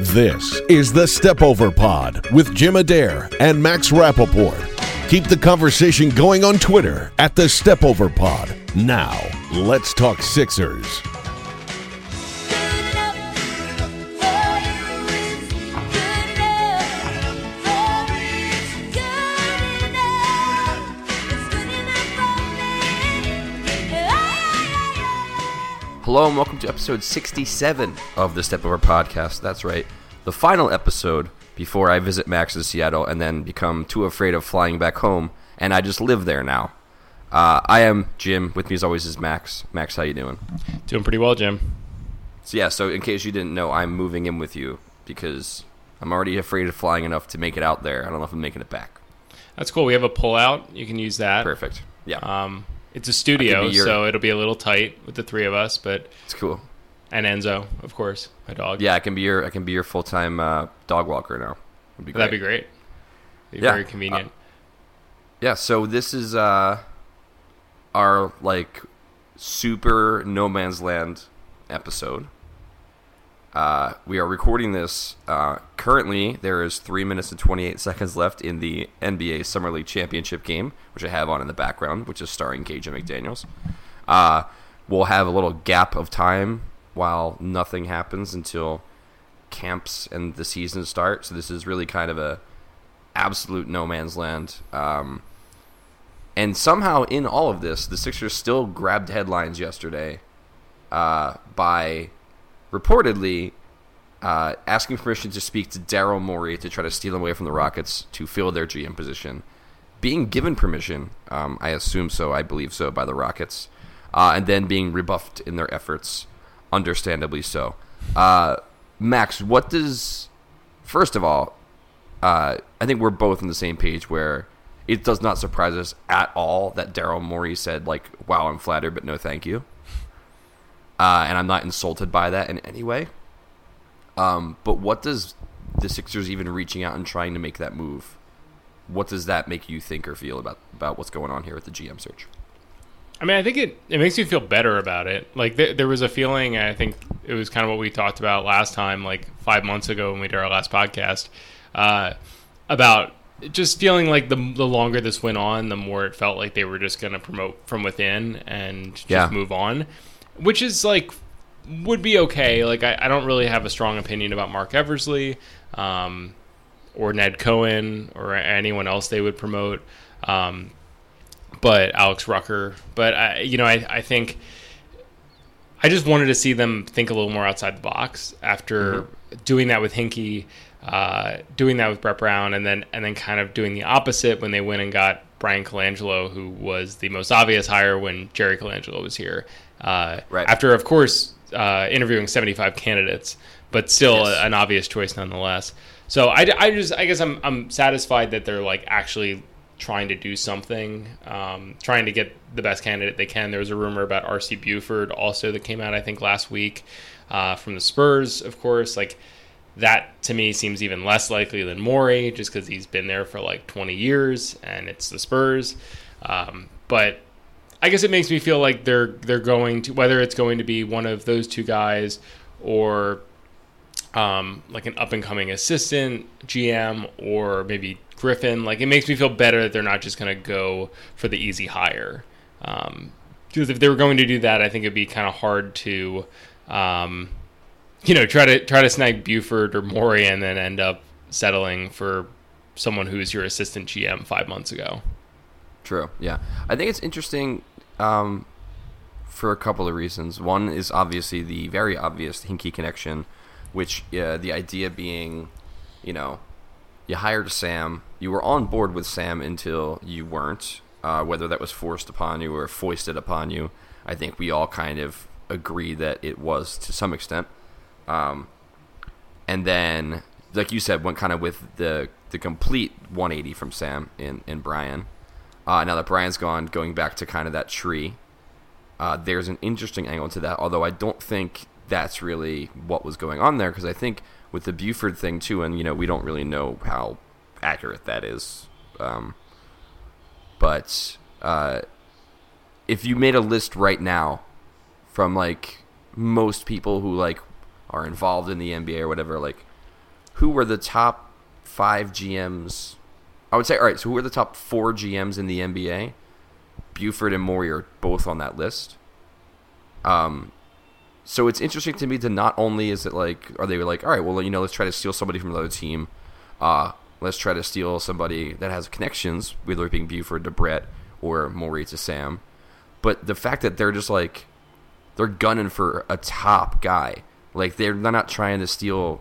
This is the Stepover Pod with Jim Adair and Max Rappaport. Keep the conversation going on Twitter at the Stepover Pod. Now, let's talk Sixers. Hello and welcome to episode 67 of the Step Over podcast. That's right, the final episode before I visit Max in Seattle and then become too afraid of flying back home, and I just live there now. Uh, I am Jim. With me as always is Max. Max, how you doing? Doing pretty well, Jim. So yeah, so in case you didn't know, I'm moving in with you because I'm already afraid of flying enough to make it out there. I don't know if I'm making it back. That's cool. We have a pull-out. You can use that. Perfect. Yeah, Um, it's a studio, your- so it'll be a little tight with the three of us, but it's cool. And Enzo, of course, my dog. Yeah, I can be your I can be your full time uh, dog walker now. Would be that'd be great. Be Yeah. very convenient. Yeah, so this is uh our like super no man's land episode. Uh, we are recording this uh, currently. There is three minutes and twenty eight seconds left in the NBA Summer League Championship game, which I have on in the background, which is starring KJ McDaniels. Uh, we'll have a little gap of time while nothing happens until camps and the season start. So this is really kind of a absolute no man's land. Um, and somehow in all of this, the Sixers still grabbed headlines yesterday uh, by reportedly uh, asking permission to speak to Daryl Morey to try to steal him away from the Rockets to fill their GM position. Being given permission, um, I assume so, I believe so, by the Rockets, uh, and then being rebuffed in their efforts, understandably so. Uh, Max, what does, first of all, uh, I think we're both on the same page where it does not surprise us at all that Daryl Morey said, like, wow, I'm flattered, but no thank you. Uh, and I'm not insulted by that in any way. Um, but what does the Sixers even reaching out and trying to make that move? What does that make you think or feel about, about what's going on here with the GM search? I mean, I think it, it makes me feel better about it. Like th- there was a feeling, I think it was kind of what we talked about last time, like five months ago when we did our last podcast, uh, about just feeling like the the longer this went on, the more it felt like they were just going to promote from within and just Yeah. move on, which is like would be okay. Like I, I don't really have a strong opinion about Marc Eversley. Um, or Ned Cohen or anyone else they would promote. Um, but Alex Rucker. But I, you know, I, I think I just wanted to see them think a little more outside the box after doing that with Hinkie, uh, doing that with Brett Brown, and then and then kind of doing the opposite when they went and got Bryan Colangelo, who was the most obvious hire when Jerry Colangelo was here. Uh, Right. After, of course, uh, interviewing 75 candidates, but still Yes. an obvious choice nonetheless. So I, I just I guess I'm I'm satisfied that they're like actually trying to do something, um, trying to get the best candidate they can. There was a rumor about R.C. Buford also that came out I think last week uh, from the Spurs, of course. Like that to me seems even less likely than Morey, just because he's been there for like 20 years and it's the Spurs. Um, but I guess it makes me feel like they're they're going to whether it's going to be one of those two guys or um, like an up and coming assistant GM or maybe Griffin. Like it makes me feel better that they're not just going to go for the easy hire. Um, because if they were going to do that, I think it'd be kind of hard to, um, you know, try to try to snag Buford or Morey and then end up settling for someone who's your assistant GM five months ago. True. Yeah, I think it's interesting um, for a couple of reasons. One is obviously the very obvious Hinkie connection, which uh, the idea being, you know, you hired Sam, you were on board with Sam until you weren't. Uh, whether that was forced upon you or foisted upon you, I think we all kind of agree that it was to some extent. Um, and then like you said, went kind of with the the complete 180 from Sam in in Bryan. Uh, now that Bryan's gone, going back to kind of that tree, uh, there's an interesting angle to that. Although I don't think that's really what was going on there because I think with the Buford thing too, and you know we don't really know how accurate that is. Um, but uh, if you made a list right now from like most people who like are involved in the NBA or whatever, like who were the top five GMs? I would say, all right. So who are the top four GMs in the NBA? Buford and Morey are both on that list. Um, so it's interesting to me to not only is it like are they like all right well you know let's try to steal somebody from another team, uh, let's try to steal somebody that has connections whether it being Buford to Brett or Morey to Sam, but the fact that they're just like they're gunning for a top guy like they're they're not trying to steal.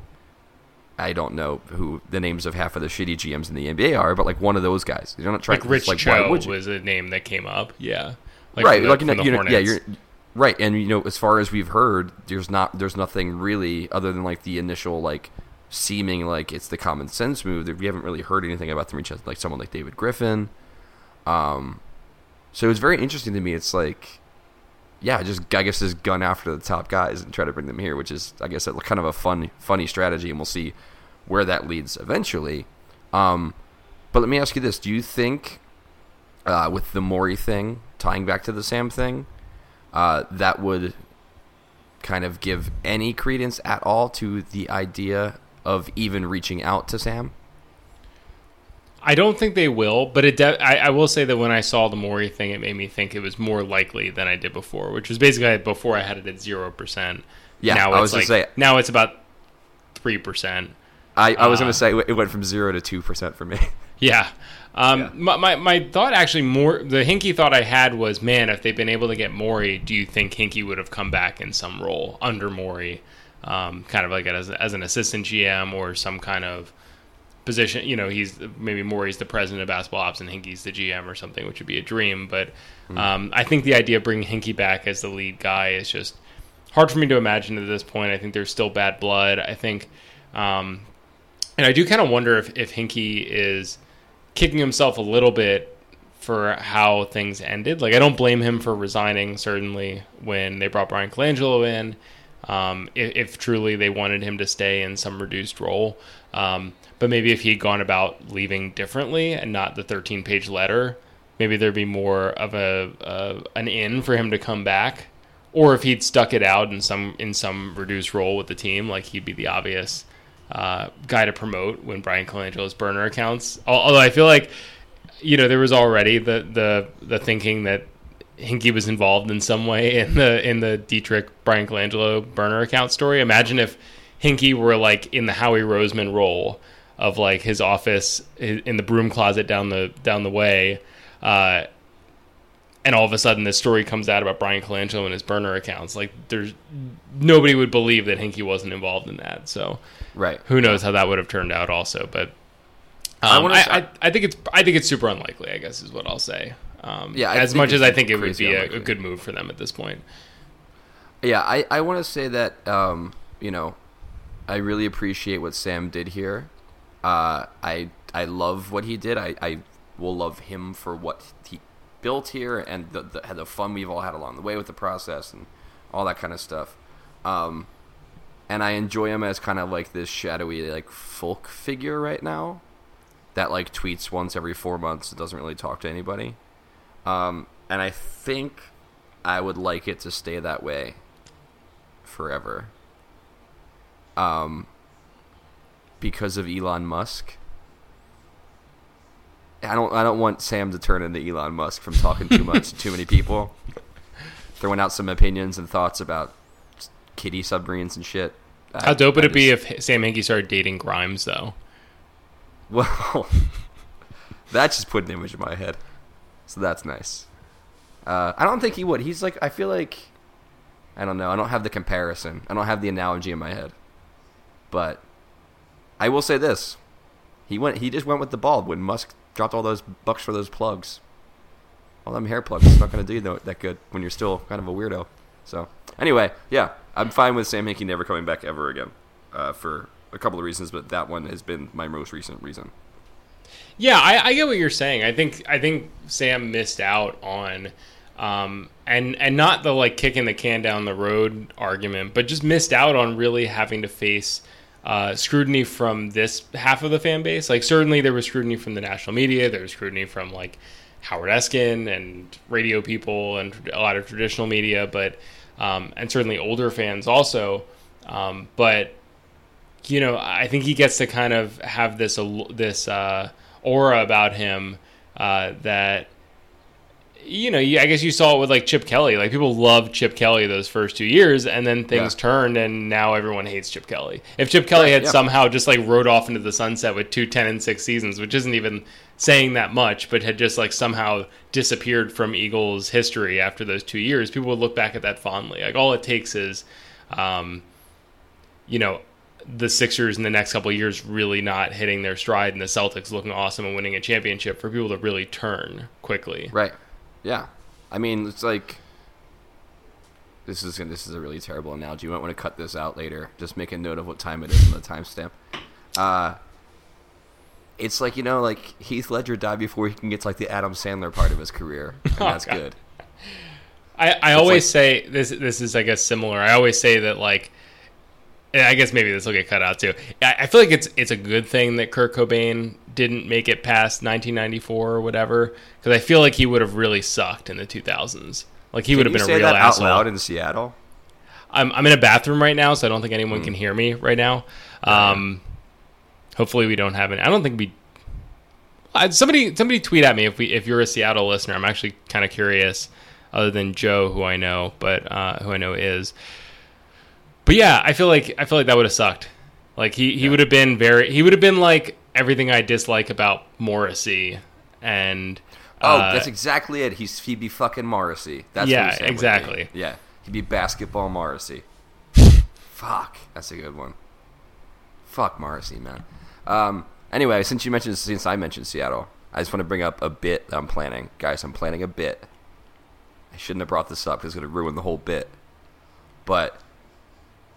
I don't know who the names of half of the shitty GMs in the NBA are, but like one of those guys. They're not trying Like Rich like, Cho was a name that came up. Yeah. right, the- like you know, the you know, yeah, you're right, and you know, as far as we've heard, there's not, there's nothing really other than like the initial like seeming like it's the common sense move. That we haven't really heard anything about them reach out like someone like David Griffin. Um, so it's very interesting to me. It's like, yeah, just I guess just gun after the top guys and try to bring them here, which is I guess a, kind of a fun, funny strategy, and we'll see where that leads eventually. Um, but let me ask you this: Do you think uh, with the Morey thing tying back to the Sam thing, uh, that would kind of give any credence at all to the idea of even reaching out to Sam? I don't think they will, but it. De- I, I will say that when I saw the Morey thing, it made me think it was more likely than I did before, which was basically before I had it at zero percent. Yeah, now I it's was like say- now it's about three percent. I, I was Uh, going to say it went from zero to two percent for me. Yeah. Um, Yeah. My, my, my thought actually more the Hinkie thought I had was man if they've been able to get Morey do you think Hinkie would have come back in some role under Morey? Um, kind of like as, as an assistant GM or some kind of position you know he's maybe Morey's the president of basketball ops and Hinkie's the GM or something which would be a dream. But um, I think the idea of bringing Hinkie back as the lead guy is just hard for me to imagine at this point. I think there's still bad blood. I think um, and I do kind of wonder if, if Hinkie is kicking himself a little bit for how things ended. Like, I don't blame him for resigning, certainly, when they brought Bryan Colangelo in. Um, if, if truly they wanted him to stay in some reduced role. Um, but maybe if he had gone about leaving differently and not the 13 page letter, maybe there'd be more of a, an in for him to come back. Or if he'd stuck it out in some in some reduced role with the team, like he'd be the obvious uh, guy to promote when Bryan Colangelo's burner accounts. Although I feel like, you know, there was already the the the thinking that Hinkie was involved in some way in the in the Dietrich Bryan Colangelo burner account story. Imagine if Hinkie were like in the Howie Roseman role of like his office in the broom closet down the down the way. Uh, and all of a sudden, this story comes out about Bryan Colangelo and his burner accounts. Like, there's nobody would believe that Hinkie wasn't involved in that. So, right. who knows how that would have turned out also but I um, wanna I, s- I, I think it's I think it's super unlikely I guess is what I'll say um, Yeah, I as much as I think it would be a, a good move for them at this point Yeah, I, I want to say that, um, you know, I really appreciate what Sam did here. Uh, I I love what he did. I, I will love him for what he built here and the, the, the fun we've all had along the way with the process and all that kind of stuff. Um, and I enjoy him as kind of like this shadowy, like folk figure right now that like tweets once every four months and doesn't really talk to anybody. Um, and I think I would like it to stay that way forever. Um, because of Elon Musk. I don't. I don't want Sam to turn into Elon Musk from talking too much to too many people, throwing out some opinions and thoughts about kitty submarines and shit. how dope would it be if Sam Hinkie started dating Grimes though Well, that just put an image in my head, so that's nice. Uh, I don't think he would. He's like. I feel like. I don't know. I don't have the comparison. I don't have the analogy in my head. But I will say this: he went. He just went with the bald when Musk dropped all those bucks for those plugs. All them hair plugs. It's not going to do you that good when you're still kind of a weirdo. So anyway, yeah, I'm fine with Sam Hinkie never coming back ever again uh, for a couple of reasons, but that one has been my most recent reason. Yeah, I, I get what you're saying. I think I think Sam missed out on, um, and and not the like kicking the can down the road argument, but just missed out on really having to face uh, scrutiny from this half of the fan base. Like certainly there was scrutiny from the national media, there was scrutiny from like Howard Eskin and radio people and a lot of traditional media, but um, and certainly older fans also. Um, but you know, I think he gets to kind of have this this uh, aura about him uh, that you know, I guess you saw it with like Chip Kelly. Like people loved Chip Kelly those first two years, and then things yeah. turned, and now everyone hates Chip Kelly. If Chip Kelly right, had yeah. somehow just like rode off into the sunset with two 10 and six seasons, which isn't even saying that much, but had just like somehow disappeared from Eagles history after those two years, people would look back at that fondly. Like all it takes is, um, you know, the Sixers in the next couple years really not hitting their stride and the Celtics looking awesome and winning a championship for people to really turn quickly. Right. Yeah. I mean, it's like this is this is a really terrible analogy. You might want to cut this out later. Just make a note of what time it is on the timestamp. Uh, it's like you know, like Heath Ledger died before he can get to like the Adam Sandler part of his career, and oh, that's good. I, I always like, say this. This is I guess similar. I always say that like I guess maybe this will get cut out too. I feel like it's it's a good thing that Kurt Cobain didn't make it past 1994 or whatever, because I feel like he would have really sucked in the 2000s. Like he would have been a real that asshole. out loud in Seattle. I'm I'm in a bathroom right now, so I don't think anyone mm. can hear me right now. Um, hopefully we don't have any. I don't think we. Uh, somebody somebody tweet at me if we if you're a Seattle listener. I'm actually kind of curious. Other than Joe, who I know, but uh, who I know is but yeah, I feel like I feel like that would have sucked. Like he, he yeah. would have been very he would have been like everything I dislike about Morrissey and Oh, uh, that's exactly it. He's he'd be fucking Morrissey. That's yeah, exactly. Yeah, he'd be basketball Morrissey. Fuck, that's a good one. Fuck Morrissey, man. Um, anyway, since you mentioned since I mentioned Seattle, I just want to bring up a bit I'm planning, guys. I'm planning a bit. I shouldn't have brought this up because it's going to ruin the whole bit. But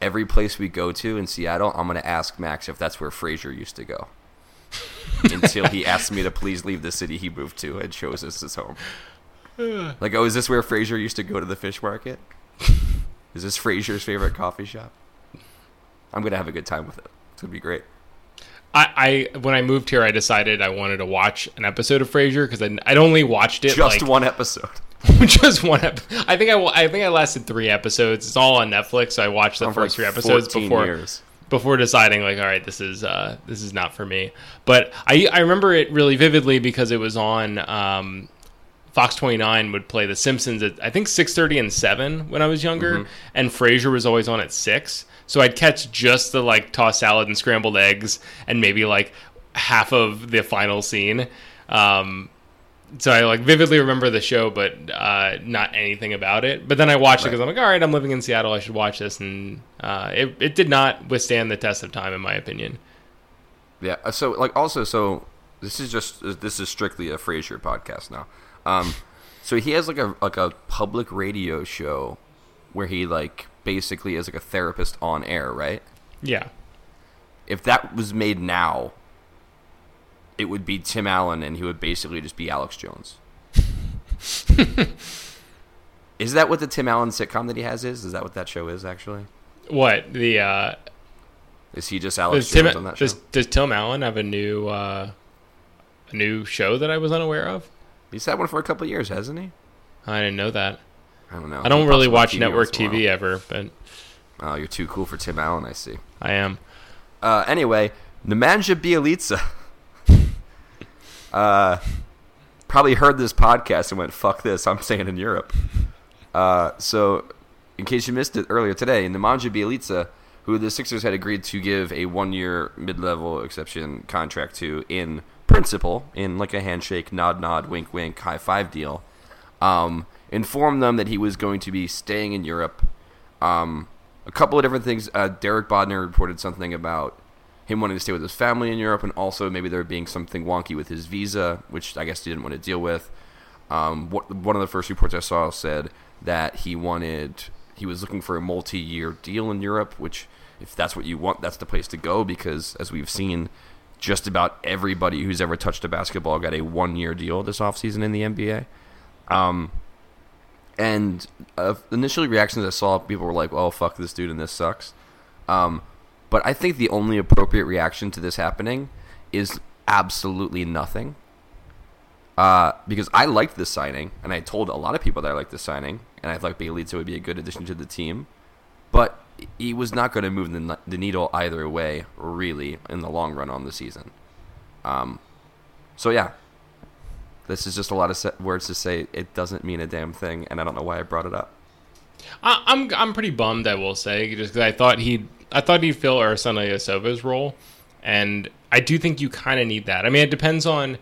every place we go to in Seattle, I'm going to ask Max if that's where Frasier used to go. Until he asked me to please leave the city he moved to and shows us his home. like, oh, is this where Frasier used to go to the fish market? Is this Frasier's favorite coffee shop? I'm going to have a good time with it. It's going to be great. I, I, when I moved here, I decided I wanted to watch an episode of Frasier because I'd only watched it just like, one episode. just one. Ep- I think I, I think I lasted three episodes. It's all on Netflix. So I watched the first three episodes before years. Before deciding like, all right, this is uh, this is not for me. But I I remember it really vividly because it was on. Um, Fox 29 would play The Simpsons at I think 6:30 and 7 when I was younger mm-hmm. and Frasier was always on at 6. So I'd catch just the like tossed salad and scrambled eggs and maybe like half of the final scene. Um, so I like vividly remember the show, but uh, not anything about it. But then I watched right. it because I'm like, all right, I'm living in Seattle, I should watch this, and uh, it it did not withstand the test of time, in my opinion. Yeah. Uh, so like also so this is just this is strictly a Frasier podcast now. Um, so he has like a like a public radio show where he like basically is like a therapist on air, right? Yeah. If that was made now, it would be Tim Allen, and he would basically just be Alex Jones. is that what the Tim Allen sitcom that he has is? Is that what that show is actually? What the? uh Is he just Alex Jones Tim, on that show? Does, does Tim Allen have a new uh a new show that I was unaware of? He's had one for a couple years, hasn't he? I didn't know that. I don't know. I don't really watch TV network TV ever, but oh, you're too cool for Tim Allen. I see. I am. Uh, anyway, Nemanja Bjelica uh, probably heard this podcast and went, "Fuck this!" I'm staying in Europe. Uh, so, in case you missed it earlier today, Nemanja Bjelica, who the Sixers had agreed to give a one-year mid-level exception contract to, in principle, in like a handshake, nod, nod, wink, wink, high five deal, um, informed them that he was going to be staying in Europe. Um, a couple of different things. Uh, Derek Bodner reported something about him wanting to stay with his family in Europe, and also maybe there being something wonky with his visa, which I guess he didn't want to deal with. Um, what, one of the first reports I saw said that he wanted he was looking for a multi-year deal in Europe, which if that's what you want, that's the place to go because as we've seen, just about everybody who's ever touched a basketball got a one year deal this offseason in the NBA. Um, and uh, initially reactions I saw, people were like, "Oh fuck this dude," and this sucks. Um, but I think the only appropriate reaction to this happening is absolutely nothing. Uh, because I liked this signing, and I told a lot of people that I liked this signing, and I thought Bjelica would be a good addition to the team. But he was not going to move the, the needle either way, really, in the long run on the season. Um, so yeah, this is just a lot of words to say it doesn't mean a damn thing, and I don't know why I brought it up. I, I'm I'm pretty bummed, I will say, just because I thought he'd I thought he'd fill Ersan Ilyasova's role, and I do think you kind of need that. I mean, it depends on.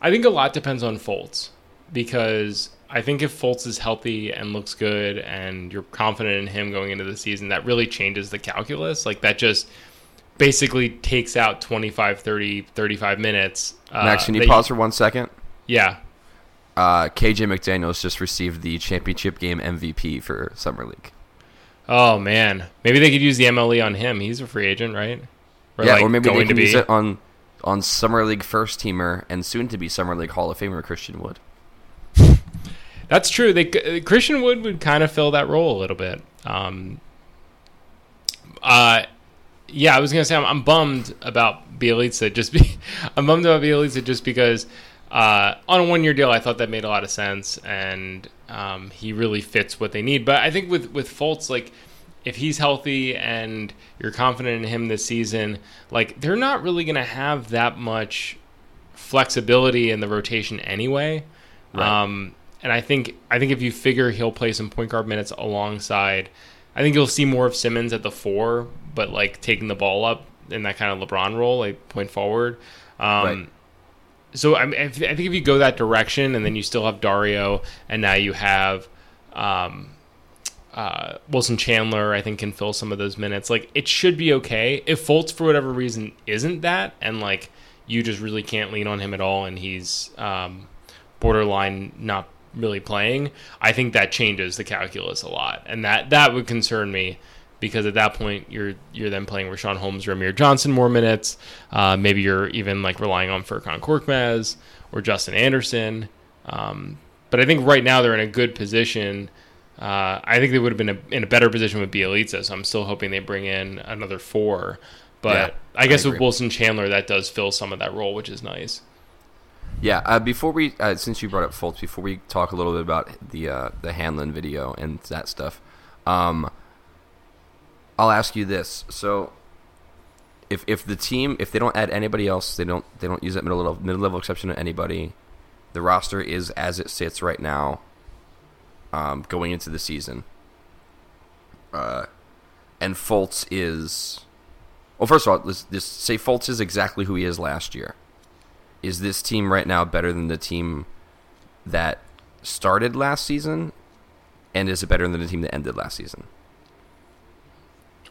I think a lot depends on Fultz because I think if Fultz is healthy and looks good and you're confident in him going into the season, that really changes the calculus. Like that just basically takes out 25, 30, 35 minutes. Uh, Max, can you pause for one second? Yeah. Uh, KJ McDaniels just received the championship game MVP for Summer League. Oh man, maybe they could use the MLE on him. He's a free agent, right? Or yeah, like or maybe they can use it on on Summer League first teamer and soon to be Summer League Hall of Famer Christian Wood. That's true. They Christian Wood would kind of fill that role a little bit. Um, uh, yeah, I was gonna say I'm, I'm bummed about Bjelica just be I'm bummed about Bjelica just because uh, on a one year deal I thought that made a lot of sense and um, he really fits what they need. But I think with with Fultz like if he's healthy and you're confident in him this season, like they're not really gonna have that much flexibility in the rotation anyway. Right. Um, and I think I think if you figure he'll play some point guard minutes alongside, I think you'll see more of Simmons at the four, but like taking the ball up in that kind of LeBron role, like point forward. Um, right. So I, I, think if you go that direction, and then you still have Dario, and now you have um, uh, Wilson Chandler, I think can fill some of those minutes. Like it should be okay. If Fultz for whatever reason isn't that, and like you just really can't lean on him at all, and he's um, borderline not really playing, I think that changes the calculus a lot, and that that would concern me because at that point you're you're then playing Richaun Holmes or Amir Johnson more minutes. Uh, maybe you're even like relying on Furkan Korkmaz or Justin Anderson. Um, but I think right now they're in a good position. Uh, I think they would have been a, in a better position with Bjelica, so I'm still hoping they bring in another four. But yeah, I guess I with Wilson Chandler, that does fill some of that role, which is nice. Yeah. Uh, before we, uh, since you brought up Fultz, before we talk a little bit about the uh, the Hanlen video and that stuff, um, I'll ask you this. So, if if the team, if they don't add anybody else, they don't they don't use that middle level, middle level exception to anybody. The roster is as it sits right now, um, going into the season. Uh, and Fultz is, well, first of all, let's just say Fultz is exactly who he is last year is this team right now better than the team that started last season? And is it better than the team that ended last season?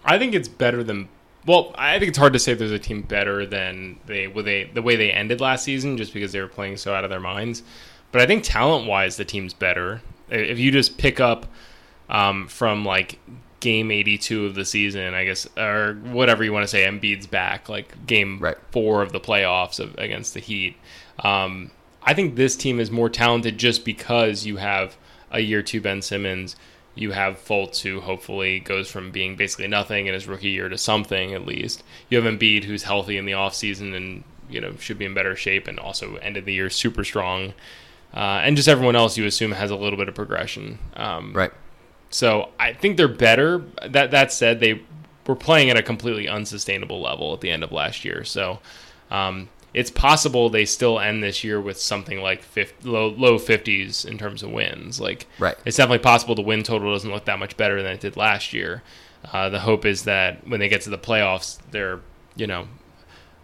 I think it's better than. Well, I think it's hard to say if there's a team better than they, they the way they ended last season, just because they were playing so out of their minds. But I think talent wise, the team's better. If you just pick up um, from like game 82 of the season, I guess, or whatever you want to say, Embiid's back, like game right. four of the playoffs of, against the Heat. Um, I think this team is more talented just because you have a year two Ben Simmons. You have Fultz, who hopefully goes from being basically nothing in his rookie year to something at least. You have Embiid, who's healthy in the offseason and you know should be in better shape, and also ended the year super strong. Uh, and just everyone else you assume has a little bit of progression. Um, right. So I think they're better. That that said, they were playing at a completely unsustainable level at the end of last year. So um, it's possible they still end this year with something like 50, low low fifties in terms of wins. Like right. it's definitely possible the win total doesn't look that much better than it did last year. Uh, the hope is that when they get to the playoffs, they're you know,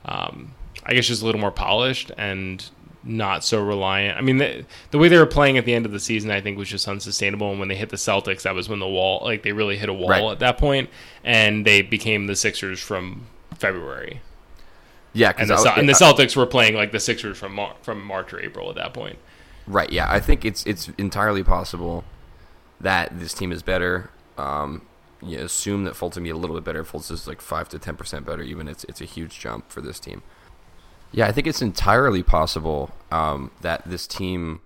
um, I guess just a little more polished and not so reliant. I mean, the, the way they were playing at the end of the season, I think, was just unsustainable. And when they hit the Celtics, that was when the wall, like, they really hit a wall right. at that point, and they became the Sixers from February. Yeah, and the, and the Celtics were playing like the Sixers from Mar- from March or April at that point. Right. Yeah, I think it's it's entirely possible that this team is better. Um, you assume that Fultz will be a little bit better. Fultz is like five to ten percent better, even it's it's a huge jump for this team. Yeah, I think it's entirely possible um, that this team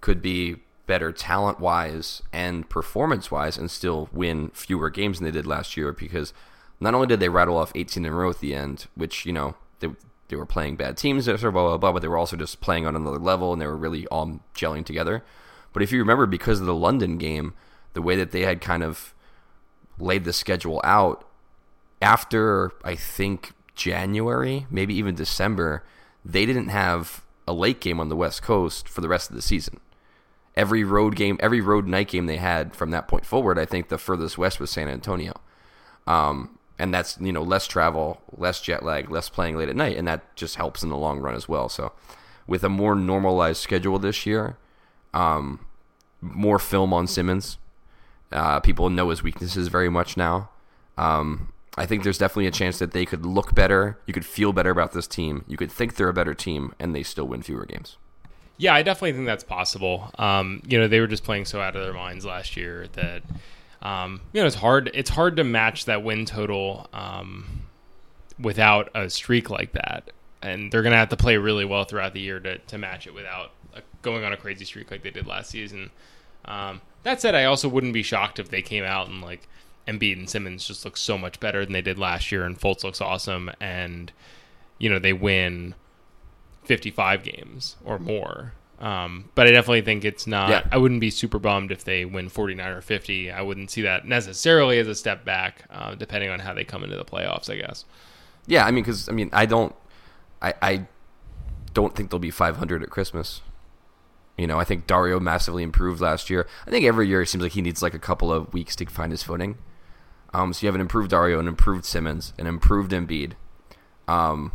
could be better talent wise and performance wise and still win fewer games than they did last year because not only did they rattle off 18 in a row at the end, which, you know, they, they were playing bad teams, blah, blah, blah, blah, but they were also just playing on another level and they were really all gelling together. But if you remember, because of the London game, the way that they had kind of laid the schedule out, after I think January, maybe even December, they didn't have a late game on the West Coast for the rest of the season. Every road game, every road night game they had from that point forward, I think the furthest west was San Antonio. Um, and that's you know less travel, less jet lag, less playing late at night, and that just helps in the long run as well. So, with a more normalized schedule this year, um, more film on Simmons, uh, people know his weaknesses very much now. Um, I think there's definitely a chance that they could look better. You could feel better about this team. You could think they're a better team, and they still win fewer games. Yeah, I definitely think that's possible. Um, you know, they were just playing so out of their minds last year that um, you know, it's hard. It's hard to match that win total um, without a streak like that, and they're gonna have to play really well throughout the year to, to match it without a, going on a crazy streak like they did last season. Um, that said, I also wouldn't be shocked if they came out and like Embiid and Simmons just look so much better than they did last year, and Fultz looks awesome, and you know they win 55 games or more. Um, but I definitely think it's not. Yeah. I wouldn't be super bummed if they win 49 or 50. I wouldn't see that necessarily as a step back, uh, depending on how they come into the playoffs. I guess. Yeah, I mean, because I mean, I don't, I, I don't think they'll be 500 at Christmas. You know, I think Dario massively improved last year. I think every year it seems like he needs like a couple of weeks to find his footing. Um, so you have an improved Dario, an improved Simmons, an improved Embiid, um,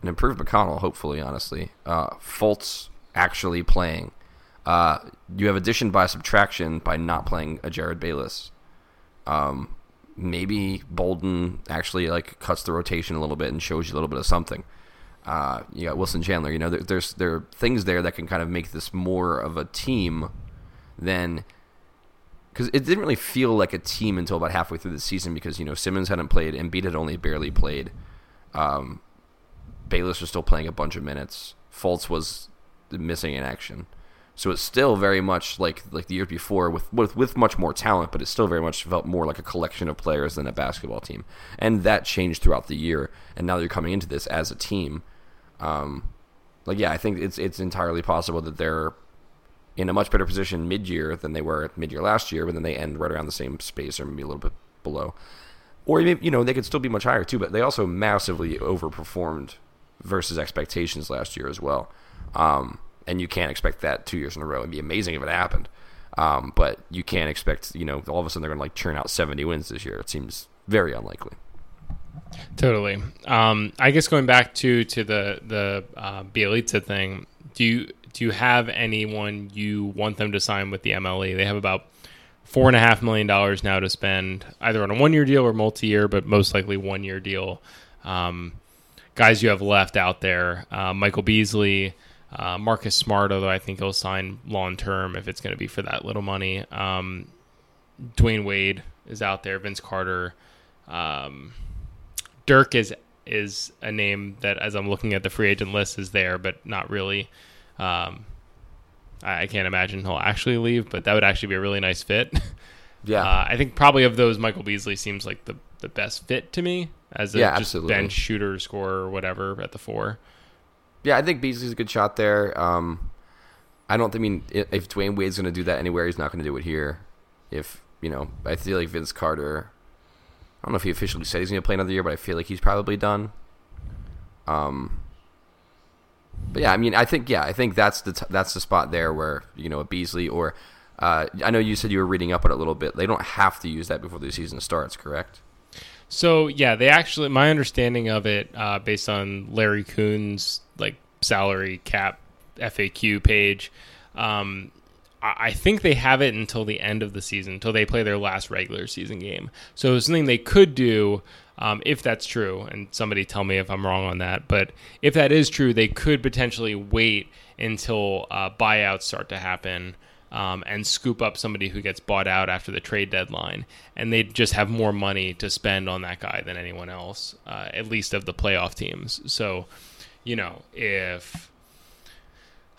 an improved McConnell. Hopefully, honestly, uh, Fultz actually playing. Uh, you have addition by subtraction by not playing a Jerryd Bayless. Um, maybe Bolden actually like cuts the rotation a little bit and shows you a little bit of something. Uh, you got Wilson Chandler. You know, there, there's there are things there that can kind of make this more of a team than because it didn't really feel like a team until about halfway through the season because you know Simmons hadn't played, Embiid had only barely played. Um, Bayless was still playing a bunch of minutes. Fultz was missing in action. So it's still very much like like the year before with, with with much more talent, but it still very much felt more like a collection of players than a basketball team. And that changed throughout the year. And now they're coming into this as a team. Um, like yeah, I think it's it's entirely possible that they're in a much better position mid year than they were mid year last year, but then they end right around the same space or maybe a little bit below. Or maybe you know they could still be much higher too, but they also massively overperformed versus expectations last year as well. Um, and you can't expect that two years in a row. It'd be amazing if it happened. Um, but you can't expect, you know, all of a sudden they're going to like churn out 70 wins this year. It seems very unlikely. Totally. Um, I guess going back to to the the uh, Bjelica thing, do you do you have anyone you want them to sign with the MLE? They have about four and a half million dollars now to spend, either on a one year deal or multi year, but most likely one year deal. Um, guys, you have left out there: uh, Michael Beasley, uh, Marcus Smart, although I think he'll sign long term if it's going to be for that little money. Um, Dwyane Wade is out there. Vince Carter. Um, Dirk is is a name that, as I'm looking at the free agent list, is there, but not really. Um, I, I, can't imagine he'll actually leave, but that would actually be a really nice fit. Yeah, uh, I think probably of those, Michael Beasley seems like the the best fit to me as a yeah, just absolutely. bench shooter, scorer, or whatever at the four. Yeah, I think Beasley's a good shot there. Um, I don't. I mean, if Dwyane Wade's going to do that anywhere, he's not going to do it here. If you know, I feel like Vince Carter. I don't know if he officially said he's going to play another year, but I feel like he's probably done. Um, but yeah, I mean, I think yeah, I think that's the t- that's the spot there where you know a Beasley or uh, I know you said you were reading up on it a little bit. They don't have to use that before the season starts, correct? So yeah, they actually. My understanding of it, uh, based on Larry Coon's salary cap FAQ page, um, I think they have it until the end of the season, until they play their last regular season game. So something they could do um, if that's true. And somebody tell me if I'm wrong on that. But if that is true, they could potentially wait until uh, buyouts start to happen um, and scoop up somebody who gets bought out after the trade deadline, and they just have more money to spend on that guy than anyone else, uh, at least of the playoff teams. So, you know, if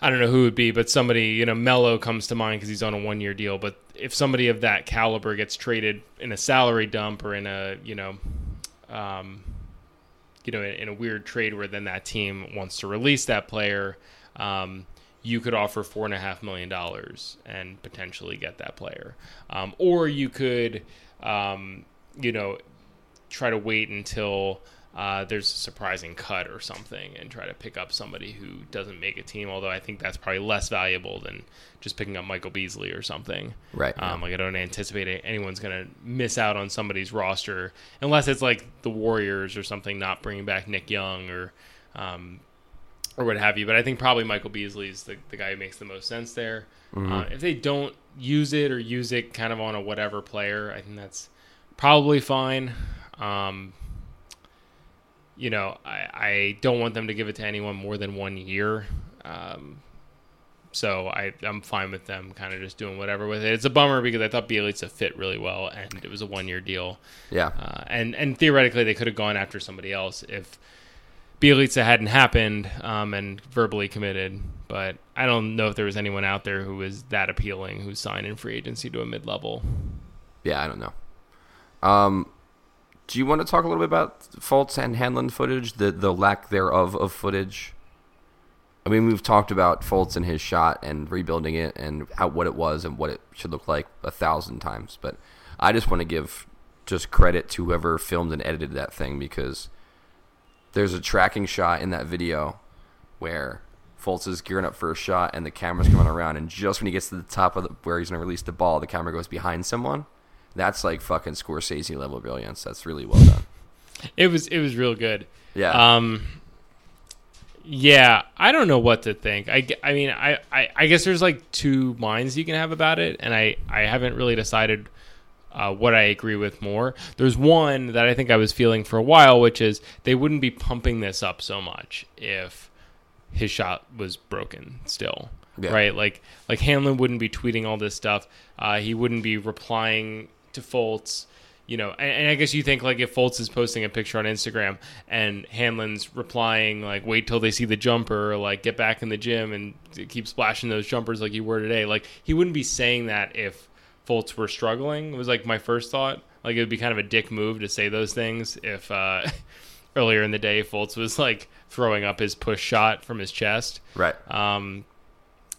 I don't know who it would be, but somebody, you know, Melo comes to mind because he's on a one year deal. But if somebody of that caliber gets traded in a salary dump or in a, you know, um, you know, in, in, a weird trade where then that team wants to release that player, um, you could offer four and a half million dollars and potentially get that player, um, or you could, um, you know, try to wait until uh, there's a surprising cut or something and try to pick up somebody who doesn't make a team. Although I think that's probably less valuable than just picking up Michael Beasley or something. Right. Um, like I don't anticipate anyone's going to miss out on somebody's roster unless it's like the Warriors or something not bringing back Nick Young or. Um, or what have you, but I think probably Michael Beasley is the, the guy who makes the most sense there. Mm-hmm. Uh, if they don't use it or use it kind of on a whatever player, I think that's probably fine. Um, you know, I, I don't want them to give it to anyone more than one year. Um, so I, I'm fine with them kind of just doing whatever with it. It's a bummer because I thought Bjelica fit really well, and it was a one year deal. Yeah. Uh, and and theoretically they could have gone after somebody else if Bjelica hadn't happened um, and verbally committed. But I don't know if there was anyone out there who was that appealing who signed in free agency to a mid level. Yeah, I don't know. Um, do you want to talk a little bit about Fultz and Hanlen footage, the the lack thereof of footage? I mean, we've talked about Fultz and his shot and rebuilding it and how what it was and what it should look like a thousand times, but I just want to give just credit to whoever filmed and edited that thing because there's a tracking shot in that video where Fultz is gearing up for a shot and the camera's coming around, and just when he gets to the top of the, where he's going to release the ball, the camera goes behind someone that's like fucking Scorsese level brilliance. That's really well done. It was it was real good. Yeah. Um. Yeah, I don't know what to think. I, I mean, I, I, I guess there's like two minds you can have about it, and I, I haven't really decided uh, what I agree with more. There's one that I think I was feeling for a while, which is they wouldn't be pumping this up so much if his shot was broken still. Yeah. Right? Like like Hanlen wouldn't be tweeting all this stuff. Uh, he wouldn't be replying to Fultz. You know, and, and, I guess you think like if Fultz is posting a picture on Instagram and Hanlen's replying like, "Wait till they see the jumper," or like, "Get back in the gym and keep splashing those jumpers like you were today." Like he wouldn't be saying that if Fultz were struggling. It was like my first thought. Like it would be kind of a dick move to say those things if uh, earlier in the day Fultz was like throwing up his push shot from his chest. Right. Um,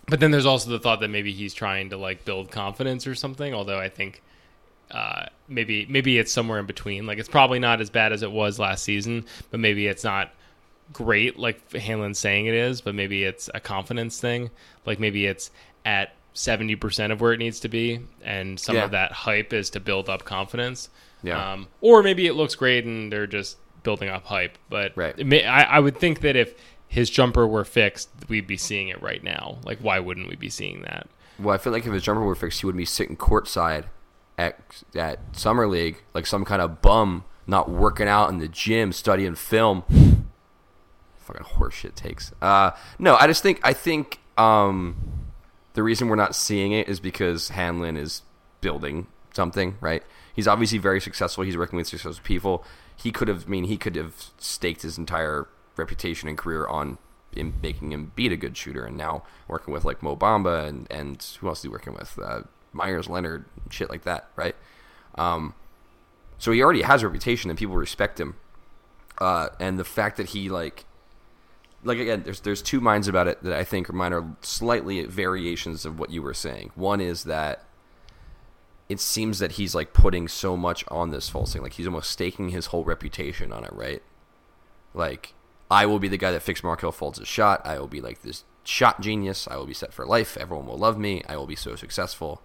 but then there's also the thought that maybe he's trying to like build confidence or something. Although I think uh, maybe maybe it's somewhere in between. Like it's probably not as bad as it was last season, but maybe it's not great like Hanlen's saying it is. But maybe it's a confidence thing. Like maybe it's at seventy percent of where it needs to be, and some yeah. of that hype is to build up confidence. Yeah. Um, or maybe it looks great and they're just building up hype. But right. may, I, I would think that if his jumper were fixed, we'd be seeing it right now. Like, why wouldn't we be seeing that? Well, I feel like if his jumper were fixed, he would be sitting courtside at at summer league like some kind of bum not working out in the gym studying film. Fucking horseshit takes. Uh no i just think i think um the reason we're not seeing it is because hanlen is building something right? He's obviously very successful. He's working with successful people. He could have I mean he could have staked his entire reputation and career on in making him beat a good shooter and now working with like mo bamba and and who else is he working with? Uh, Meyers Leonard, shit like that, right? Um, so he already has a reputation and people respect him. Uh, and the fact that he like, like again, there's there's two minds about it that I think mine are slightly variations of what you were saying. One is that it seems that he's like putting so much on this Fultz thing, like he's almost staking his whole reputation on it, right? Like I will be the guy that fixed Markelle Fultz's shot. I will be like this shot genius. I will be set for life. Everyone will love me. I will be so successful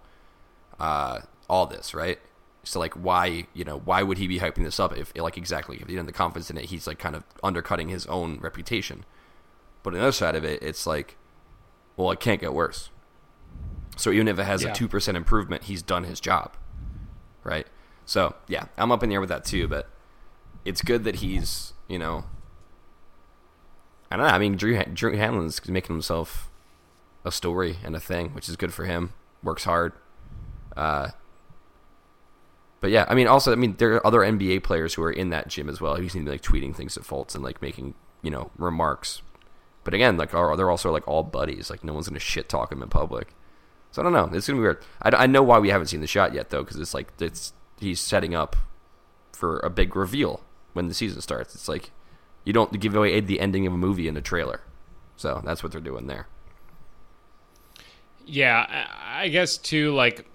uh, all this, right? So like, why you know why would he be hyping this up if like exactly if he didn't have the confidence in it, he's like kind of undercutting his own reputation. But on the other side of it, it's like, well, it can't get worse. So even if it has yeah. a two percent improvement, he's done his job, right? So yeah, I'm up in the air with that too. But it's good that he's you know, I don't know. I mean, Drew Drew Hanlen's making himself a story and a thing, which is good for him. works hard. Uh, but yeah, I mean, also, I mean, there are other NBA players who are in that gym as well. Who seem to be like tweeting things at Fultz and like making you know remarks. But again, like are they're also like all buddies. Like no one's gonna shit talk him in public. So I don't know. It's gonna be weird. I, I know why we haven't seen the shot yet though, because it's like it's he's setting up for a big reveal when the season starts. It's like you don't give away the ending of a movie in a trailer. So that's what they're doing there. Yeah, I I guess too. Like,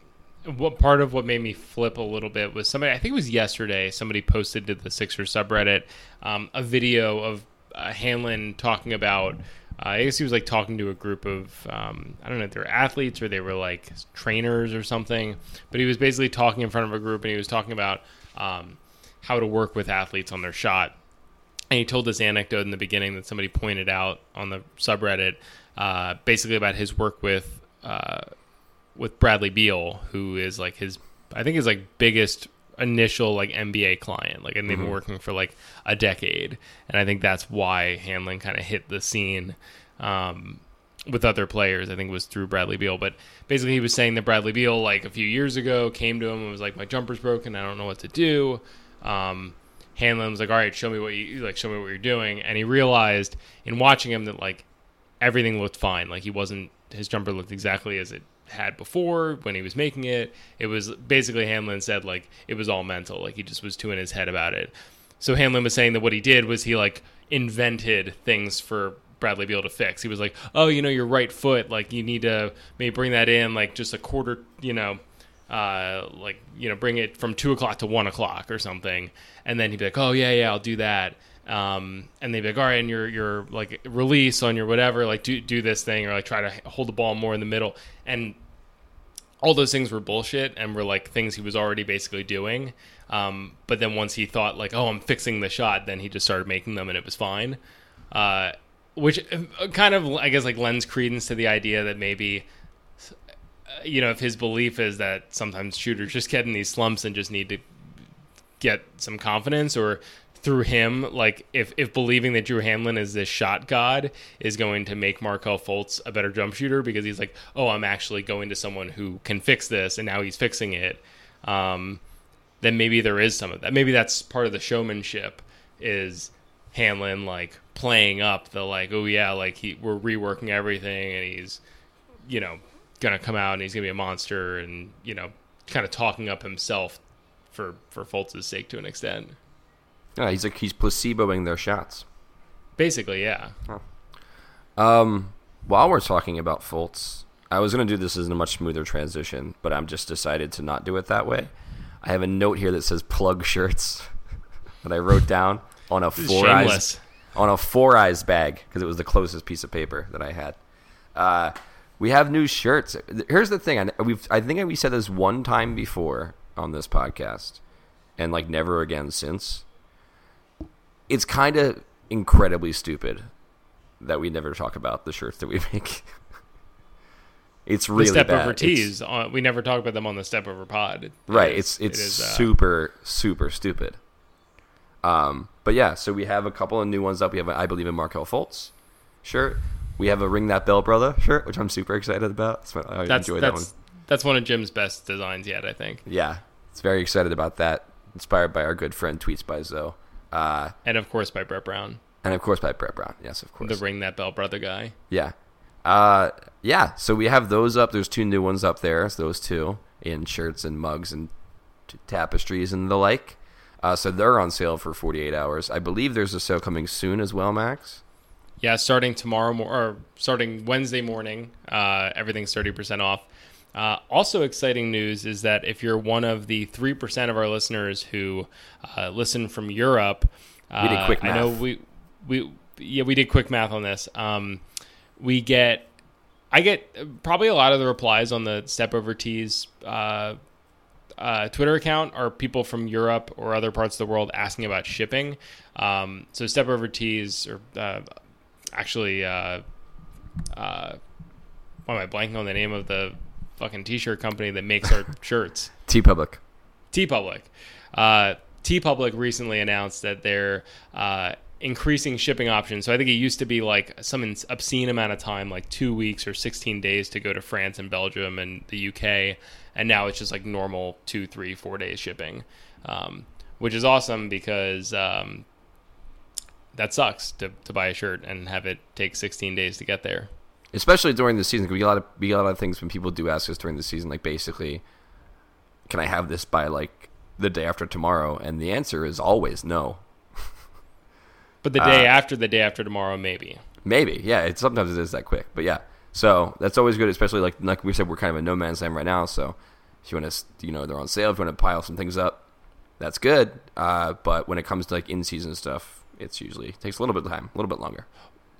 what part of what made me flip a little bit was somebody. I think it was yesterday. Somebody posted to the Sixers subreddit um, a video of uh, Hanlen talking about. Uh, I guess he was like talking to a group of um, I don't know if they were athletes or they were like trainers or something. But he was basically talking in front of a group and he was talking about um, how to work with athletes on their shot. And he told this anecdote in the beginning that somebody pointed out on the subreddit, uh, basically about his work with uh, with Bradley Beal, who is like his, I think his like biggest initial like NBA client. Like, and they've been working for like a decade, and I think that's why Hanlen kind of hit the scene. Um, with other players, I think it was through Bradley Beal. But basically, he was saying that Bradley Beal, like a few years ago, came to him and was like, "My jumper's broken. I don't know what to do." Um, Hanlen was like, "All right, show me what you like. Show me what you're doing." And he realized in watching him that like everything looked fine. Like he wasn't his jumper looked exactly as it had before when he was making it. It was basically Hanlen said like it was all mental. Like he just was too in his head about it. So Hanlen was saying that what he did was he like invented things for Bradley Beal to fix. He was like, "Oh, you know, your right foot, like you need to maybe bring that in like just a quarter, you know, uh, like you know, bring it from two o'clock to one o'clock or something." And then he'd be like, "Oh yeah, yeah, I'll do that." Um, and they'd be like, "All right, and your your like release on your whatever, like do do this thing or like try to hold the ball more in the middle." And all those things were bullshit and were like things he was already basically doing. Um, but then once he thought like, oh, I'm fixing the shot, then he just started making them and it was fine. Uh, which uh, kind of, I guess, like lends credence to the idea that maybe, uh, you know, if his belief is that sometimes shooters just get in these slumps and just need to get some confidence or through him, like if, if believing that Drew Hanlen is this shot god is going to make Markelle Fultz a better jump shooter because he's like, oh, I'm actually going to someone who can fix this, and now he's fixing it. Um, then maybe there is some of that. Maybe that's part of the showmanship is Hamlin like playing up the like, oh yeah, like he we're reworking everything, and he's you know gonna come out and he's gonna be a monster, and you know kind of talking up himself for for Fultz's sake to an extent. Yeah, he's like he's placeboing their shots. Basically, yeah. Um, while we're talking about Fultz, I was gonna do this as a much smoother transition, but I'm just decided to not do it that way. I have a note here that says plug shirts that I wrote down on a four eyes on a four eyes bag because it was the closest piece of paper that I had. Uh, we have new shirts. Here's the thing: I, we've I think we said this one time before on this podcast, and like never again since. It's kind of incredibly stupid that we never talk about the shirts that we make. it's really the step bad. over tees. Uh, we never talk about them on the step over pod. It right is- it's it's it is, uh, super super stupid um but yeah so we have a couple of new ones up we have a, i believe in Markelle Fultz shirt we have a ring that bell brother shirt which i'm super excited about That's what- i That's enjoy that one that's one of Jim's best designs yet. I think, yeah it's very excited about that inspired by our good friend tweets by zoe uh and of course by Brett Brown, and of course by brett brown yes of course the ring that bell brother guy. Yeah. Uh, yeah. So we have those up. There's two new ones up there. It's those two in shirts and mugs and t- tapestries and the like. Uh, so they're on sale for 48 hours. I believe there's a sale coming soon as well, Max. Yeah, starting tomorrow mo- or starting Wednesday morning, uh, everything's thirty percent off. Uh, also, exciting news is that if you're one of the three percent of our listeners who uh, listen from Europe, uh, We did quick math. I know we we yeah we did quick math on this. Um, we get I get probably a lot of the replies on the Step Over Tees uh, uh, Twitter account are people from Europe or other parts of the world asking about shipping. Um, so Step Over Tees or uh, actually, uh, uh, why am I blanking on the name of the fucking t-shirt company that makes our shirts? TeePublic. T Public. Uh, TeePublic recently announced that they're uh, increasing shipping options. So I think it used to be like some obscene amount of time, like two weeks or 16 days to go to France and Belgium and the UK. And now it's just like normal two, three, four days shipping, um, which is awesome because um, that sucks to, to buy a shirt and have it take 16 days to get there. Especially during the season. 'cause We get a lot of we get a lot of things when people do ask us during the season, like basically, can I have this by like the day after tomorrow? And the answer is always no. But the day after the day after tomorrow, maybe. Maybe, yeah. It sometimes it is that quick, but yeah. So that's always good, especially like like we said, we're kind of a no man's land right now. So if you want to, you know, they're on sale. If you want to pile some things up, that's good. Uh, but when it comes to like in season stuff, it's usually takes a little bit of time, a little bit longer.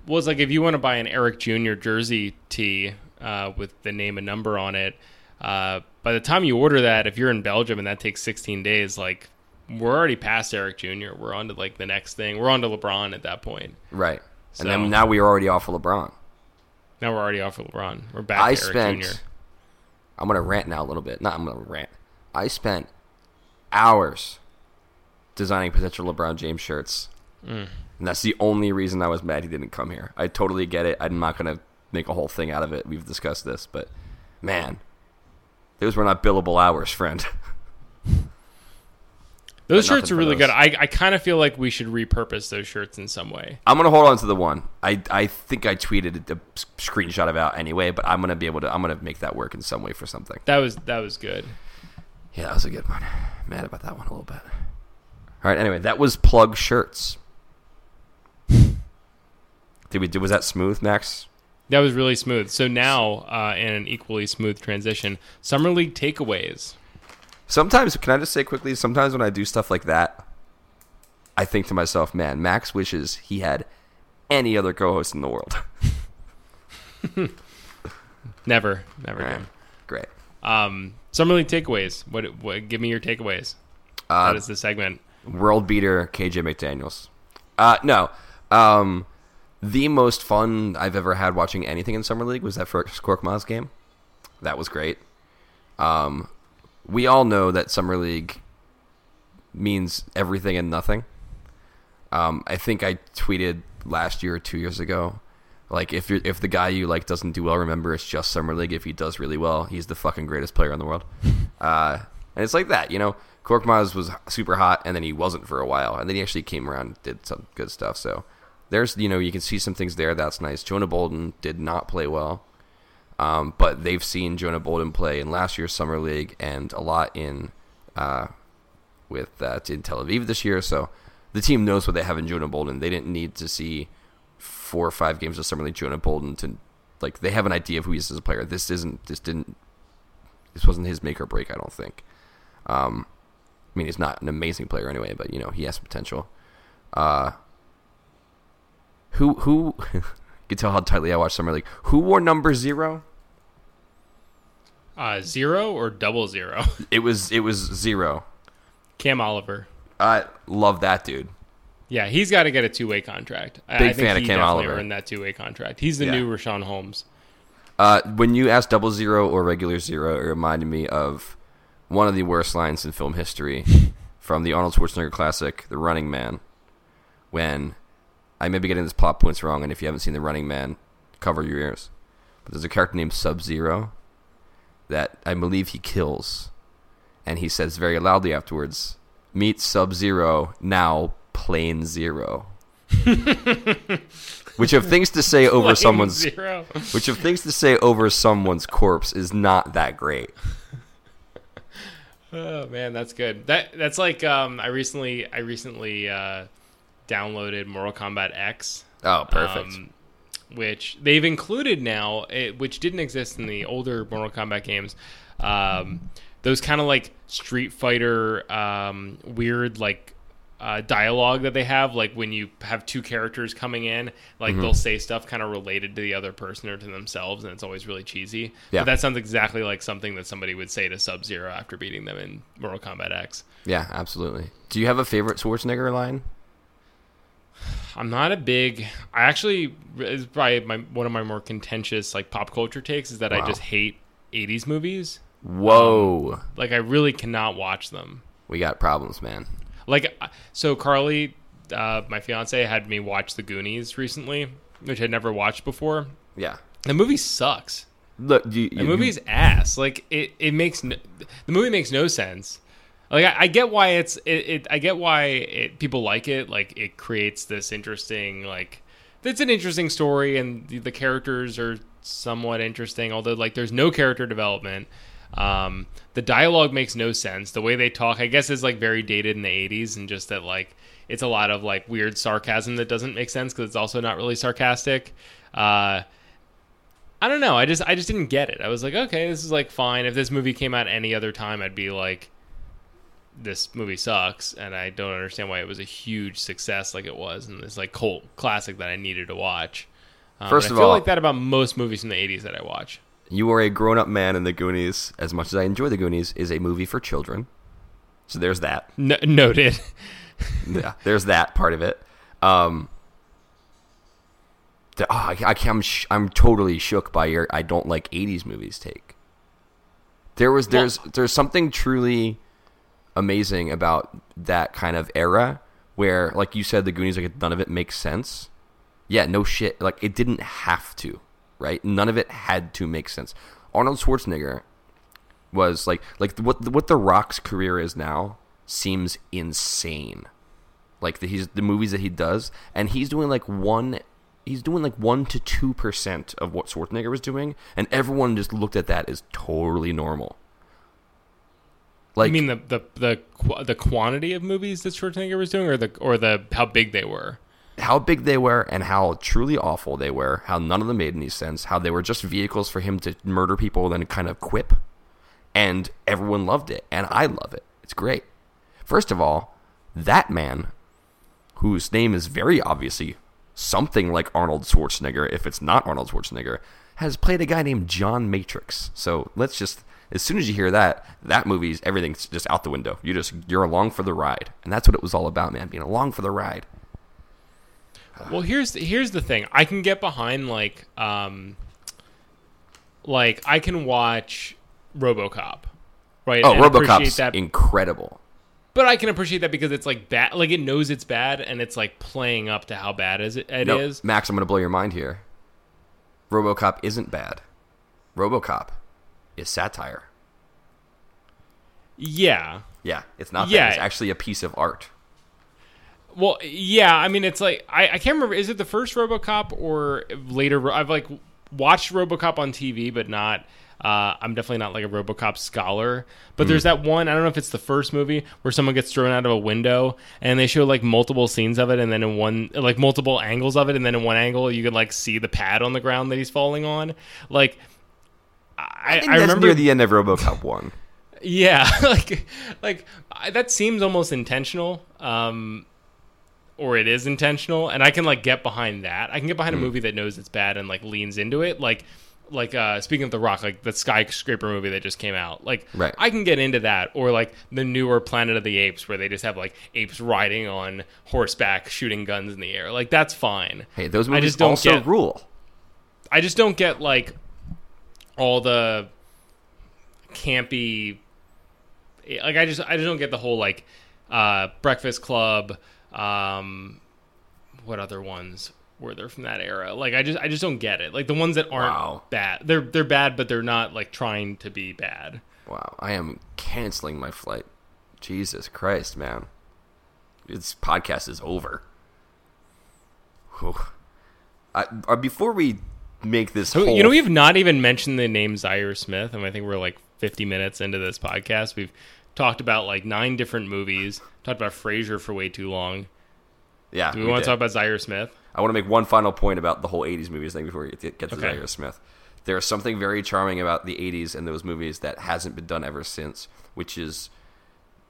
Well, it's like if you want to buy an Eric Jr. jersey tee uh, with the name and number on it, uh, by the time you order that, if you're in Belgium and that takes 16 days, like we're already past Eric Jr. We're on to like the next thing. We're on to LeBron at that point. Right. And then now we are already off of LeBron. Now we're already off of LeBron. We're back I to Eric spent. Jr. I'm gonna rant now a little bit. Not I'm gonna rant. I spent hours designing potential LeBron James shirts, Mm. and that's the only reason I was mad he didn't come here. I totally get it. I'm not gonna make a whole thing out of it. We've discussed this, but man, those were not billable hours, friend. Those shirts are really those. good. I, I kind of feel like we should repurpose those shirts in some way. I'm gonna hold on to the one. I I think I tweeted a screenshot of it out anyway, but I'm gonna be able to. I'm gonna make that work in some way for something. That was that was good. Yeah, that was a good one. Mad about that one a little bit. All right. Anyway, that was plug shirts. Did we? Did was that smooth, Max? That was really smooth. So now, uh, in an equally smooth transition, summer league takeaways. Sometimes, can I just say quickly? Sometimes when I do stuff like that, I think to myself, "Man, Max wishes he had any other co-host in the world." Never, never right, great. Um, summer league takeaways. What, what? Give me your takeaways. Uh, that is the segment. world beater KJ McDaniels. Uh, no, um, the most fun I've ever had watching anything in summer league was that first Korkmaz game. That was great. Um, we all know that summer league means everything and nothing. Um, I think I tweeted last year or two years ago, like if you're, if the guy you like doesn't do well, remember it's just summer league. If he does really well, he's the fucking greatest player in the world. Uh, and it's like that, you know. Korkmaz was super hot, and then he wasn't for a while, and then he actually came around, and did some good stuff. So there's, you know, you can see some things there. That's nice. Jonah Bolden did not play well, um, but they've seen Jonah Bolden play in last year's summer league and a lot in uh, with that in Tel Aviv this year. So the team knows what they have in Jonah Bolden. They didn't need to see four or five games of summer league Jonah Bolden to like they have an idea of who he is as a player. This isn't this didn't this wasn't his make or break. I don't think. Um, I mean, he's not an amazing player anyway, but you know he has potential. Uh, who who you can tell how tightly I watch summer league. Who wore number zero? Uh, zero or double zero? It was it was zero. Cam Oliver. I love that dude. Yeah, he's got to get a two way contract. I- Big I think fan of Cam Oliver. earned that two way contract. He's the Yeah. new Richaun Holmes. Uh, when you asked double zero or regular zero, it reminded me of one of the worst lines in film history from the Arnold Schwarzenegger classic, The Running Man. When I may be getting this plot points wrong, and if you haven't seen The Running Man, cover your ears. But there's a character named Sub Zero that I believe he kills, and he says very loudly afterwards, "Meet Sub Zero now, plain zero. Which of things to say over Plain someone's zero. which of things to say over someone's corpse is not that great. Oh man, that's good. That that's like um, I recently I recently uh, downloaded Mortal Kombat X. Oh, perfect. um, which they've included now, it, which didn't exist in the older Mortal Kombat games. Um, those kind of like Street Fighter um, weird like uh, dialogue that they have, like when you have two characters coming in, like Mm-hmm. they'll say stuff kind of related to the other person or to themselves, and it's always really cheesy. Yeah. But that sounds exactly like something that somebody would say to Sub Zero after beating them in Mortal Kombat X. yeah, absolutely. Do you have a favorite Schwarzenegger line? I'm not a big. I actually is probably my one of my more contentious like pop culture takes is that Wow. I just hate '80s movies. Whoa, Like I really cannot watch them. we got problems, man. Like so, Carly uh, my fiance had me watch The Goonies recently, which I'd never watched before. Yeah. The movie sucks. Look, you, The movie's ass. Like it, it makes no, the movie makes no sense. Like I, I get why it's it, it I get why it, people like it. Like it creates this interesting like it's an interesting story and the, the characters are somewhat interesting. Although like there's no character development. Um, the dialogue makes no sense. The way they talk, I guess, is like very dated in the '80s, and just that like it's a lot of like weird sarcasm that doesn't make sense because it's also not really sarcastic. Uh, I don't know. I just I just didn't get it. I was like, okay, this is like fine. If this movie came out any other time, I'd be like, this movie sucks, and I don't understand why it was a huge success like it was, and this like cult classic that I needed to watch. Um, First and of I feel all- like that about most movies from the '80s that I watch. you are a grown-up man in the Goonies. As much as I enjoy the Goonies, is a movie for children. So there's that. N- noted. yeah, there's that part of it. Um, the, oh, I, I can't, I'm, sh- I'm totally shook by your I don't like '80s movies take. There was there's there's something truly amazing about that kind of era where, like you said, the Goonies like none of it makes sense. Yeah, no shit. Like it didn't have to, right? None of it had to make sense. Arnold Schwarzenegger was like like what what the Rock's career is now seems insane. Like the, he's the movies that he does, and he's doing like one, he's doing like one to two percent of what Schwarzenegger was doing, and everyone just looked at that as totally normal. Like I mean the the the the quantity of movies that Schwarzenegger was doing, or the or the how big they were. how big they were and how truly awful they were, how none of them made any sense, how they were just vehicles for him to murder people and then kind of quip. And everyone loved it, and I love it. It's great. First of all, that man, whose name is very obviously something like Arnold Schwarzenegger, if it's not Arnold Schwarzenegger, has played a guy named John Matrix. So let's just, as soon as you hear that, that movie's everything's just out the window. You just, you're along for the ride. And that's what it was all about, man, being along for the ride. Well, here's the, here's the thing. I can get behind like um like I can watch RoboCop. Right? Oh, and RoboCop's that incredible. but I can appreciate that because it's like bad like it knows it's bad and it's like playing up to how bad is it, it No, is. Max, I'm going to blow your mind here. RoboCop isn't bad. RoboCop is satire. Yeah. Yeah, it's not Yeah. bad. It's actually a piece of art. Well, yeah, I mean, it's like I, I can't remember. Is it the first RoboCop or later? I've like watched RoboCop on TV, but not. Uh, I'm definitely not like a RoboCop scholar. But there's that one. I don't know if it's the first movie where someone gets thrown out of a window, and they show like multiple scenes of it, and then in one like multiple angles of it, and then in one angle you can like see the pad on the ground that he's falling on. Like, I, I I remember near the end of RoboCop 1. yeah, like like I, that seems almost intentional. Um or it is intentional and I can like get behind that. I can get behind a movie that knows it's bad and like leans into it. Like like uh speaking of The Rock, like the skyscraper movie that just came out. Like Right. I can get into that or like the newer Planet of the Apes where they just have like apes riding on horseback shooting guns in the air. Like that's fine. Hey, those I movies just don't also get- rule. I just don't get like all the campy like I just I just don't get the whole like uh Breakfast Club um what other ones were there from that era? Like I just I just don't get it. Like the ones that aren't Wow. bad. They're they're bad but they're not like trying to be bad. Wow, I am canceling my flight. Jesus Christ, man. This podcast is over. I, uh, before we make this So, you know we've not even mentioned the name Zhaire Smith and I think we're like 50 minutes into this podcast. We've talked about like nine different movies. Talked about Frasier for way too long. yeah, Do we, want did. to talk about Zhaire Smith? I want to make one final point about the whole 80s movies thing before we get get to Okay. Zhaire Smith. There is something very charming about the 80s and those movies that hasn't been done ever since, which is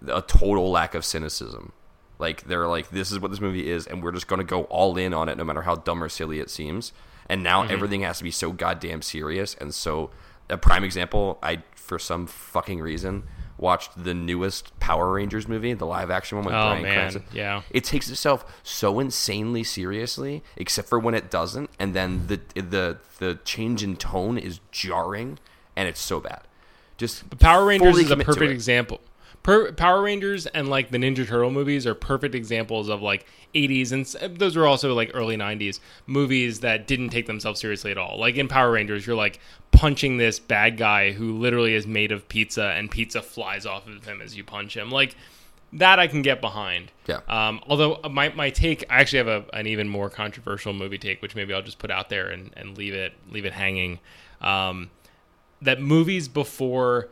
a total lack of cynicism. Like they're like, this is what this movie is, and we're just going to go all in on it, no matter how dumb or silly it seems. And now Mm-hmm. everything has to be so goddamn serious. And so, a prime example, I for some fucking reason watched the newest Power Rangers movie, the live action one with Oh Bryan man, Cranston yeah. it takes itself so insanely seriously, except for when it doesn't, and then the the the change in tone is jarring, and it's so bad. Just Power Rangers is a perfect example. Per- Power Rangers and like the Ninja Turtle movies are perfect examples of like 80s and s- those were also like early 90s movies that didn't take themselves seriously at all. Like in Power Rangers, you're like punching this bad guy who literally is made of pizza and pizza flies off of him as you punch him. Like that I can get behind. Yeah. Um, although my, my take, I actually have a, an even more controversial movie take, which maybe I'll just put out there and, and leave it leave it hanging. Um, that movies before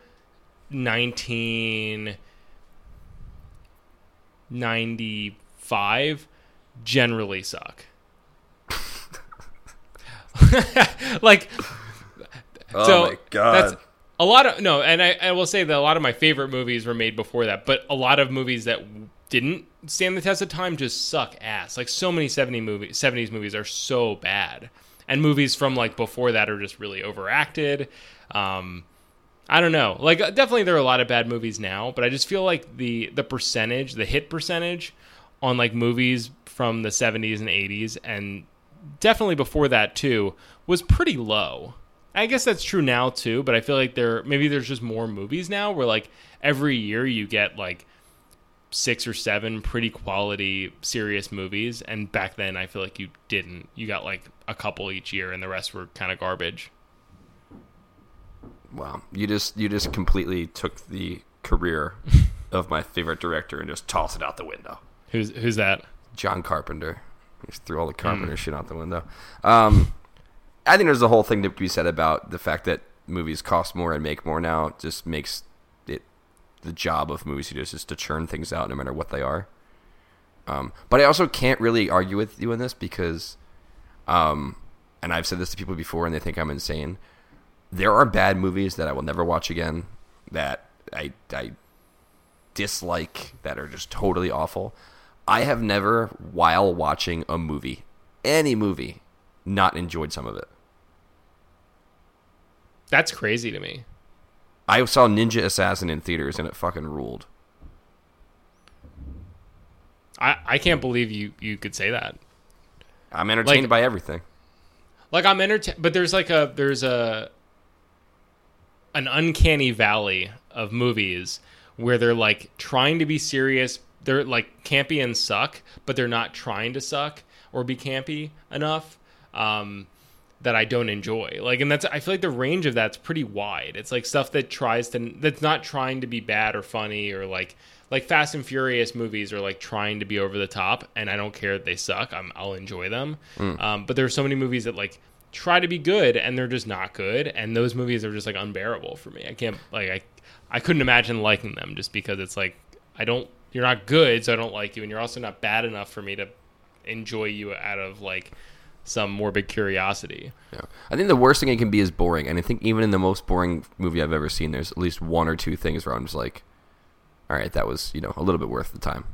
1995 generally suck. like Oh so my god. that's a lot of no, and I, I will say that a lot of my favorite movies were made before that, but a lot of movies that didn't stand the test of time just suck ass. Like so many 70 movies, 70s movies are so bad, and movies from like before that are just really overacted. Um, I don't know. Like uh, definitely there are a lot of bad movies now, but I just feel like the the percentage, the hit percentage on like movies from the 70s and 80s and definitely before that too was pretty low. I guess that's true now too, but I feel like there maybe there's just more movies now where like every year you get like six or seven pretty quality serious movies and back then I feel like you didn't. You got like a couple each year and the rest were kind of garbage. Wow, you just you just completely took the career of my favorite director and just tossed it out the window. Who's who's that? John Carpenter. He just threw all the Carpenter shit out the window. Um, I think there's a whole thing to be said about the fact that movies cost more and make more now. It just makes it the job of movie studios is to churn things out no matter what they are. Um, but I also can't really argue with you in this because, um, and I've said this to people before and they think I'm insane. There are bad movies that I will never watch again that I, I dislike that are just totally awful. I have never, while watching a movie, any movie, not enjoyed some of it. That's crazy to me. I saw Ninja Assassin in theaters and it fucking ruled. I, I can't believe you you could say that. I'm entertained Like- by everything. Like I'm entertained, but there's like a there's a an uncanny valley of movies where they're like trying to be serious. They're like campy and suck, but they're not trying to suck or be campy enough. Um, that I don't enjoy. Like, and that's I feel like the range of that's pretty wide. It's like stuff that tries to that's not trying to be bad or funny or like like Fast and Furious movies are like trying to be over the top, and I don't care if they suck. I'm, I'll enjoy them. Um, but there are so many movies that like try to be good and they're just not good, and those movies are just like unbearable for me. I can't like I I couldn't imagine liking them just because it's like I don't you're not good, so I don't like you, and you're also not bad enough for me to enjoy you out of like some morbid curiosity. Yeah. I think the worst thing it can be is boring, and I think even in the most boring movie I've ever seen, there's at least one or two things where I'm just like, all right, that was you know a little bit worth the time.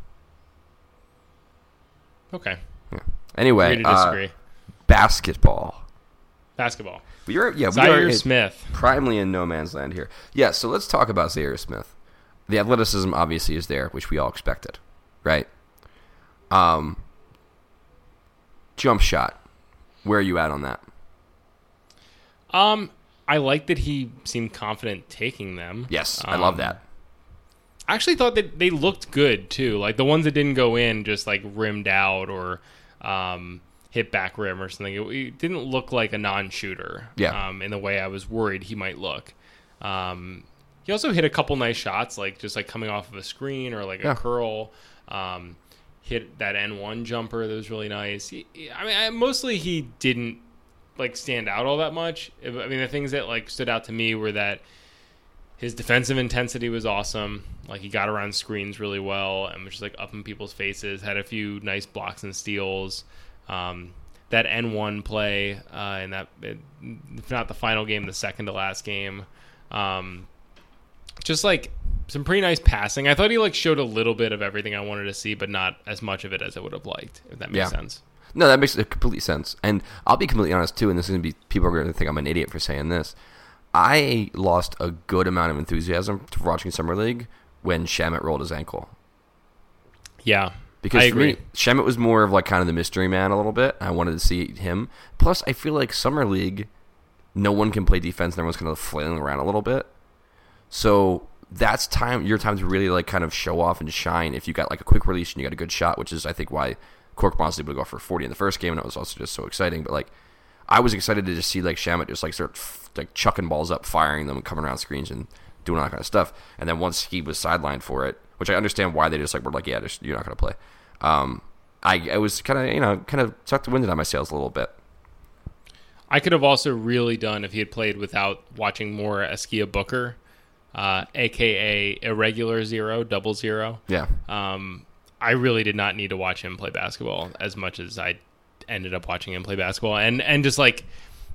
Okay, Yeah. Anyway, uh, basketball. Basketball. We are yeah we are Zhaire Smith. Primarily in no man's land here. Yeah, so let's talk about Zhaire Smith. The athleticism obviously is there, which we all expected, right? Um, jump shot. Where are you at on that? Um, I like that he seemed confident taking them. Yes, I love Um, that. I actually thought that they looked good too. Like the ones that didn't go in, just like rimmed out or um, hit back rim or something. It, it didn't look like a non-shooter. Yeah. Um, in the way I was worried he might look. Um, he also hit a couple nice shots, like just like coming off of a screen or like a Yeah. curl. Um, hit that N one jumper that was really nice. He- I mean, I, mostly he didn't like stand out all that much. I mean, the things that like stood out to me were that his defensive intensity was awesome. Like he got around screens really well and was just like up in people's faces. Had a few nice blocks and steals. Um, that N one play uh, in that, if not the final game, the second to last game. Um, just like some pretty nice passing. I thought he like showed a little bit of everything I wanted to see, but not as much of it as I would have liked. If that makes Yeah. sense. No, that makes complete sense. And I'll be completely honest too. And this is gonna be people are gonna think I'm an idiot for saying this. I lost a good amount of enthusiasm to watching summer league when Shamet rolled his ankle. Yeah, Because I for me. Shamet was more of like kind of the mystery man a little bit. I wanted to see him. Plus, I feel like summer league, no one can play defense. and Everyone's kind of flailing around a little bit. So that's time your time to really like kind of show off and shine if you got like a quick release and you got a good shot, which is I think why Korkmaz was able to go for 40 in the first game, and it was also just so exciting. But like, I was excited to just see like Shamet just like start f- like chucking balls up, firing them, and coming around screens and doing all that kind of stuff. And then once he was sidelined for it, which I understand why they just like were like, yeah, just, you're not going to play. Um, I I was kind of you know kind of sucked the wind out of my sails a little bit. I could have also really done if he had played without watching more Askia Booker, uh, aka irregular zero, double zero. Yeah, Um, I really did not need to watch him play basketball as much as I ended up watching him play basketball, and and just like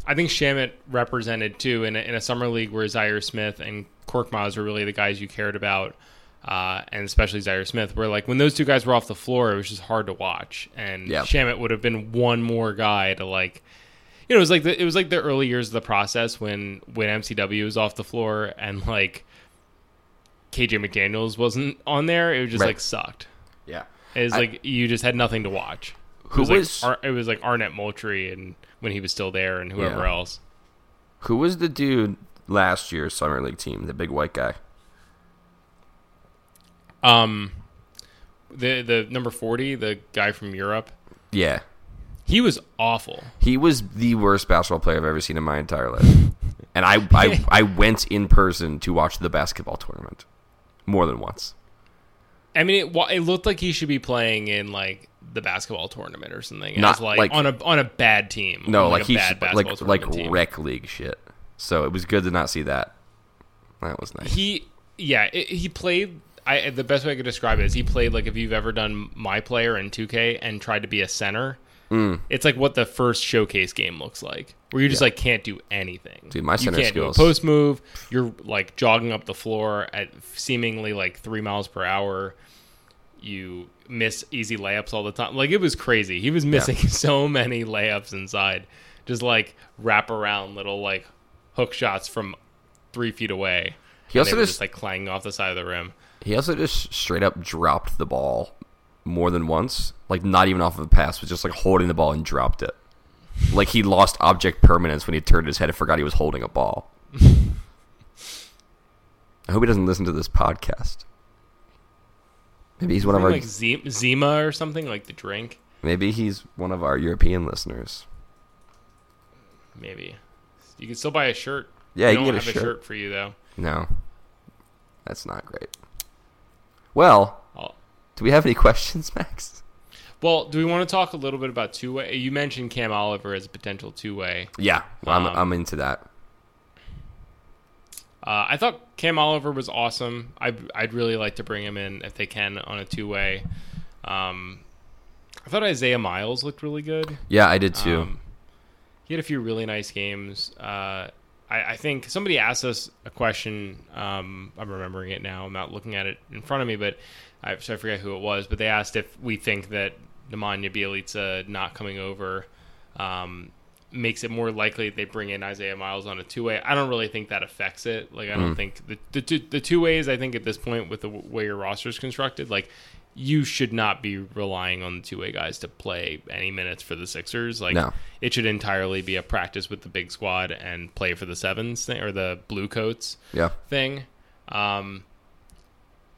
I think Shamet represented too in a, in a summer league where Zhaire Smith and Korkmaz were really the guys you cared about, uh, and especially Zhaire Smith, where like when those two guys were off the floor, it was just hard to watch, and Yeah. Shamet would have been one more guy to like. You know, it was like the, it was like the early years of the process when when MCW was off the floor and like KJ McDaniels wasn't on there. It was just Right. like sucked. yeah. It was I- like you just had nothing to watch. It Who was, was- like, Ar- it was like Arnett Moultrie and when he was still there and whoever Yeah. else. Who was the dude last year's summer league team? The big white guy. Um, the the number forty, the guy from Europe, Yeah, he was awful. he was the worst basketball player I've ever seen in my entire life. and I, I, I went in person to watch the basketball tournament more than once. I mean, it, it looked like he should be playing in like the basketball tournament or something. Not like, like- on a on a bad team. No, like, a he bad should, like like team. rec league shit. So it was good to not see that. That was nice. He, yeah, it, he played. I the best way I could describe it is he played like if you've ever done my player in 2K and tried to be a center. Mm. It's like what the first showcase game looks like, where you just like can't do anything. Dude, my you center can't skills- do a post move. You're like jogging up the floor at seemingly like three miles per hour. You miss easy layups all the time. Like it was crazy. He was missing so many layups inside, just like wrap around little like hook shots from three feet away. He also they were just- just like clanging off the side of the rim. He also just straight up dropped the ball more than once. Like not even off of a pass, but just like holding the ball and dropped it. Like he lost object permanence when he turned his head and forgot he was holding a ball. I hope he doesn't listen to this podcast. Maybe he's one of our like Z- Zima or something like the drink. maybe he's one of our European listeners. Maybe you can still buy a shirt. Yeah, you can get a have shirt. a shirt for you though. No. That's not great. Well, I'll- do we have any questions, Max? Well, do we want to talk a little bit about two way? You mentioned Cam Oliver as a potential two way. Yeah, I'm Um, I'm into that. Uh, I thought Cam Oliver was awesome. I, I'd really like to bring him in if they can on a two way. Um, I thought Isaiah Miles looked really good. Yeah, I did too. Um, he had a few really nice games. Uh, I, I think somebody asked us a question. Um, I'm remembering it now. I'm not looking at it in front of me, but I, so I forget who it was. But they asked if we think that Nemanja Bjelica not coming over um, makes it more likely that they bring in Isaiah Miles on a two way. I don't really think that affects it. Like I don't think the the two, the two ways. I think at this point with the way your roster is constructed, like you should not be relying on the two way guys to play any minutes for the Sixers. Like No. it should entirely be a practice with the big squad and play for the sevens thing, or the blue coats Yeah. thing. Um,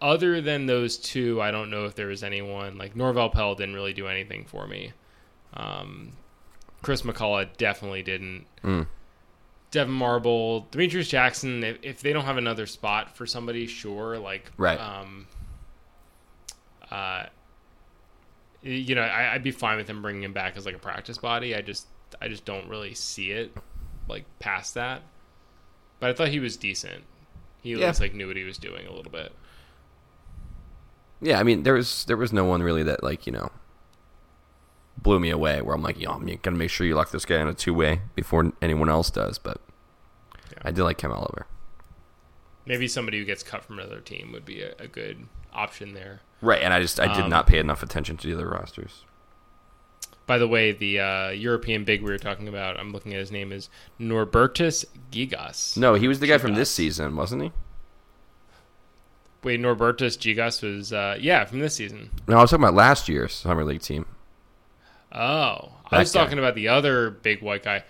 other than those two, I don't know if there was anyone like Norvel Pelle didn't really do anything for me. Um, Chris McCullough definitely didn't. Mm. Devyn Marble, Demetrius Jackson. If, if they don't have another spot for somebody, sure. Like Right. Um, uh, you know, I, I'd be fine with him bringing him back as like a practice body. I just, I just don't really see it like past that. But I thought he was decent. He at Yeah. least like knew what he was doing a little bit. Yeah, I mean, there was there was no one really that like you know blew me away. Where I'm like, yo, I'm gonna make sure you lock this guy in a two way before anyone else does. But Yeah. I did like Cam Oliver. Maybe somebody who gets cut from another team would be a, a good option there. Right, and I just I did Um, not pay enough attention to the other rosters. By the way, the uh, European big we were talking about, I'm looking at his name is Norbertas Gigas. No, he was the guy from this season, wasn't he? Wait, Norbertas Gigas was uh, yeah from this season. No, I was talking about last year's summer league team. Oh, I was guy. talking about the other big white guy.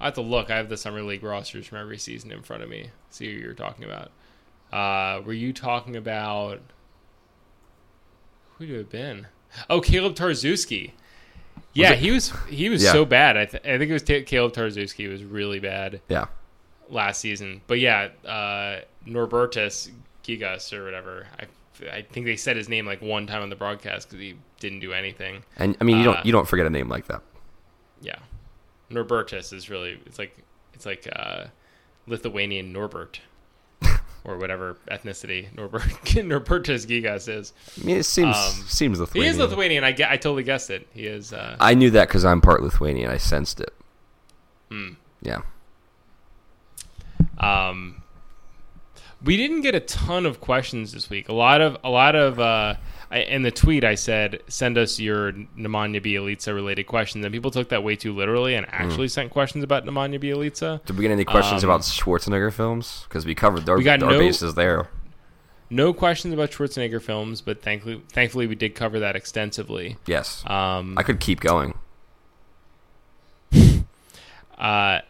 I have to look. I have the summer league rosters from every season in front of me. See who you're talking about. Uh, were you talking about who would have been? Oh, Kaleb Tarczewski. Yeah, it- he was he was Yeah. so bad. I, th- I think it was Ta Kaleb Tarczewski was really bad Yeah. last season. But yeah, uh, Norbertas Gigas or whatever. I I think they said his name like one time on the broadcast because he didn't do anything. And I mean, you Uh, don't you don't forget a name like that. Yeah, Norbertas is really it's like it's like uh, Lithuanian Norbert or whatever ethnicity Norbert Norbertas Gigas is. I mean, it seems Um, seems He Lithuanian. is Lithuanian. I. I totally guessed it. He is. Uh, I knew that because I'm part Lithuanian. I sensed it. Hmm. Yeah. Um, we didn't get a ton of questions this week. A lot of a lot of uh, I, in the tweet I said send us your Nemanja Bjelica related questions, and people took that way too literally and actually sent questions about Nemanja Bjelica. Did we get any questions Um, about Schwarzenegger films? Because we covered our, We got our no- bases there. No questions about Schwarzenegger films, but thankfully, thankfully we did cover that extensively. Yes. Um, I could keep going. Uh,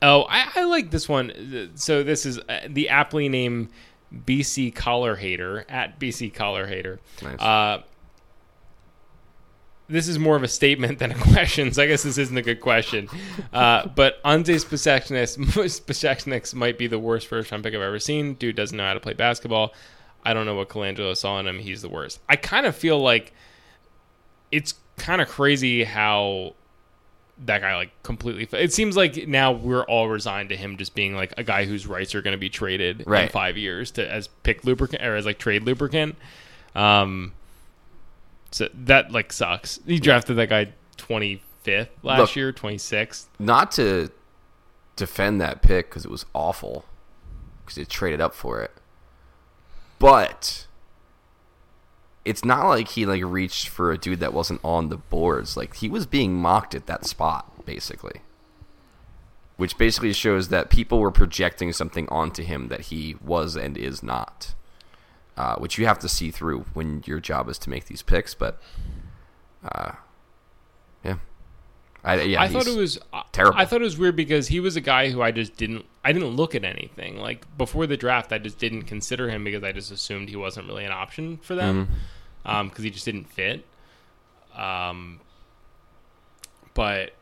oh, I, I like this one. So this is uh, the aptly named BC Collar Hater at BC Collar Hater. Nice. Uh, this is more of a statement than a question, so I guess this isn't a good question. Uh, but Anzejs Pasecniks might be the worst first round pick I've ever seen. Dude doesn't know how to play basketball. I don't know what Colangelo saw in him. He's the worst. I kind of feel like it's kind of crazy how that guy like completely. It seems like now we're all resigned to him just being like a guy whose rights are going to be traded in five years to as pick lubricant or as like trade lubricant. Um, so that like sucks. He drafted that guy twenty fifth last Look. year, twenty sixth. Not to defend that pick because it was awful because they traded up for it, but it's not like he like reached for a dude that wasn't on the boards. Like he was being mocked at that spot, basically. Which basically shows that people were projecting something onto him that he was and is not. Uh, which you have to see through when your job is to make these picks, but uh. I, yeah, I thought it was terrible. I thought it was weird because he was a guy who I just didn't I didn't look at anything like before the draft. I just didn't consider him because I just assumed he wasn't really an option for them Mm-hmm. because he just didn't fit. Um, but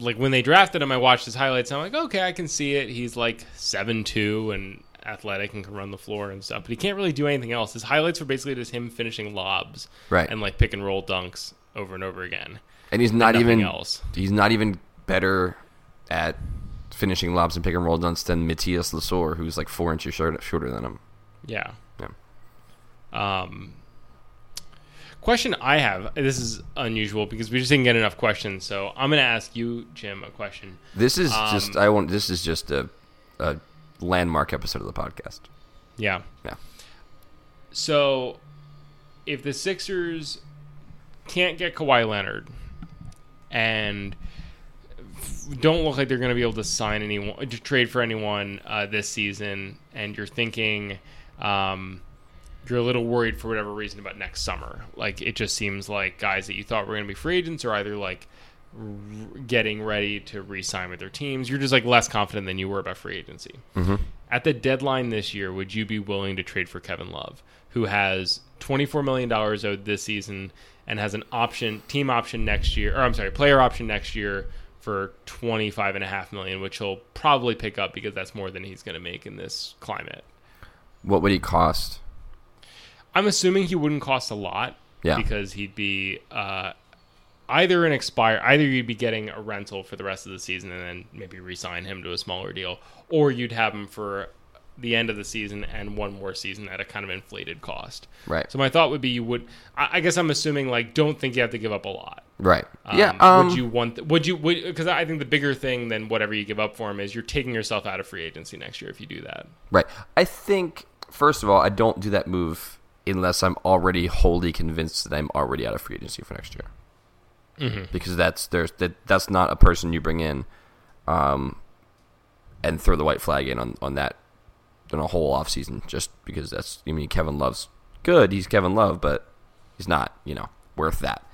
like when they drafted him, I watched his highlights. And I'm like, okay, I can see it. He's like seven two and athletic and can run the floor and stuff, but he can't really do anything else. His highlights were basically just him finishing lobs Right. and like pick and roll dunks over and over again. And he's not nothing even else. he's not even better at finishing lobs and pick and roll dunks than Mathias Lessort, who's like four inches short, shorter than him. Yeah. Yeah. Um, question I have. This is unusual because we just didn't get enough questions. So I'm going to ask you, Jim, a question. This is Um, just I want this is just a a landmark episode of the podcast. Yeah. Yeah. So if the Sixers can't get Kawhi Leonard and don't look like they're going to be able to sign anyone, to trade for anyone uh, this season, and you're thinking um, you're a little worried for whatever reason about next summer. Like it just seems like guys that you thought were going to be free agents are either like r- getting ready to re-sign with their teams. You're just like less confident than you were about free agency. At the deadline this year, would you be willing to trade for Kevin Love, who has $24 million owed this season and has an option, team option next year, or I'm sorry, player option next year for 25 and a half million, which he'll probably pick up because that's more than he's going to make in this climate. What would he cost? I'm assuming he wouldn't cost a lot Yeah. because he'd be uh, either an expire, either you'd be getting a rental for the rest of the season and then maybe re-sign him to a smaller deal, or you'd have him for the end of the season and one more season at a kind of inflated cost. Right. So my thought would be you would. I, I guess I'm assuming like don't think you have to give up a lot. Right. Um, yeah. Um, would you want? Would you? Because I think the bigger thing than whatever you give up for him is you're taking yourself out of free agency next year if you do that. Right. I think first of all, I don't do that move unless I'm already wholly convinced that I'm already out of free agency for next year. Mm-hmm. Because that's there's that that's not a person you bring in, um, and throw the white flag in on on that on a whole off season just because that's I mean Kevin Love's good. He's Kevin Love, but he's not you know worth that.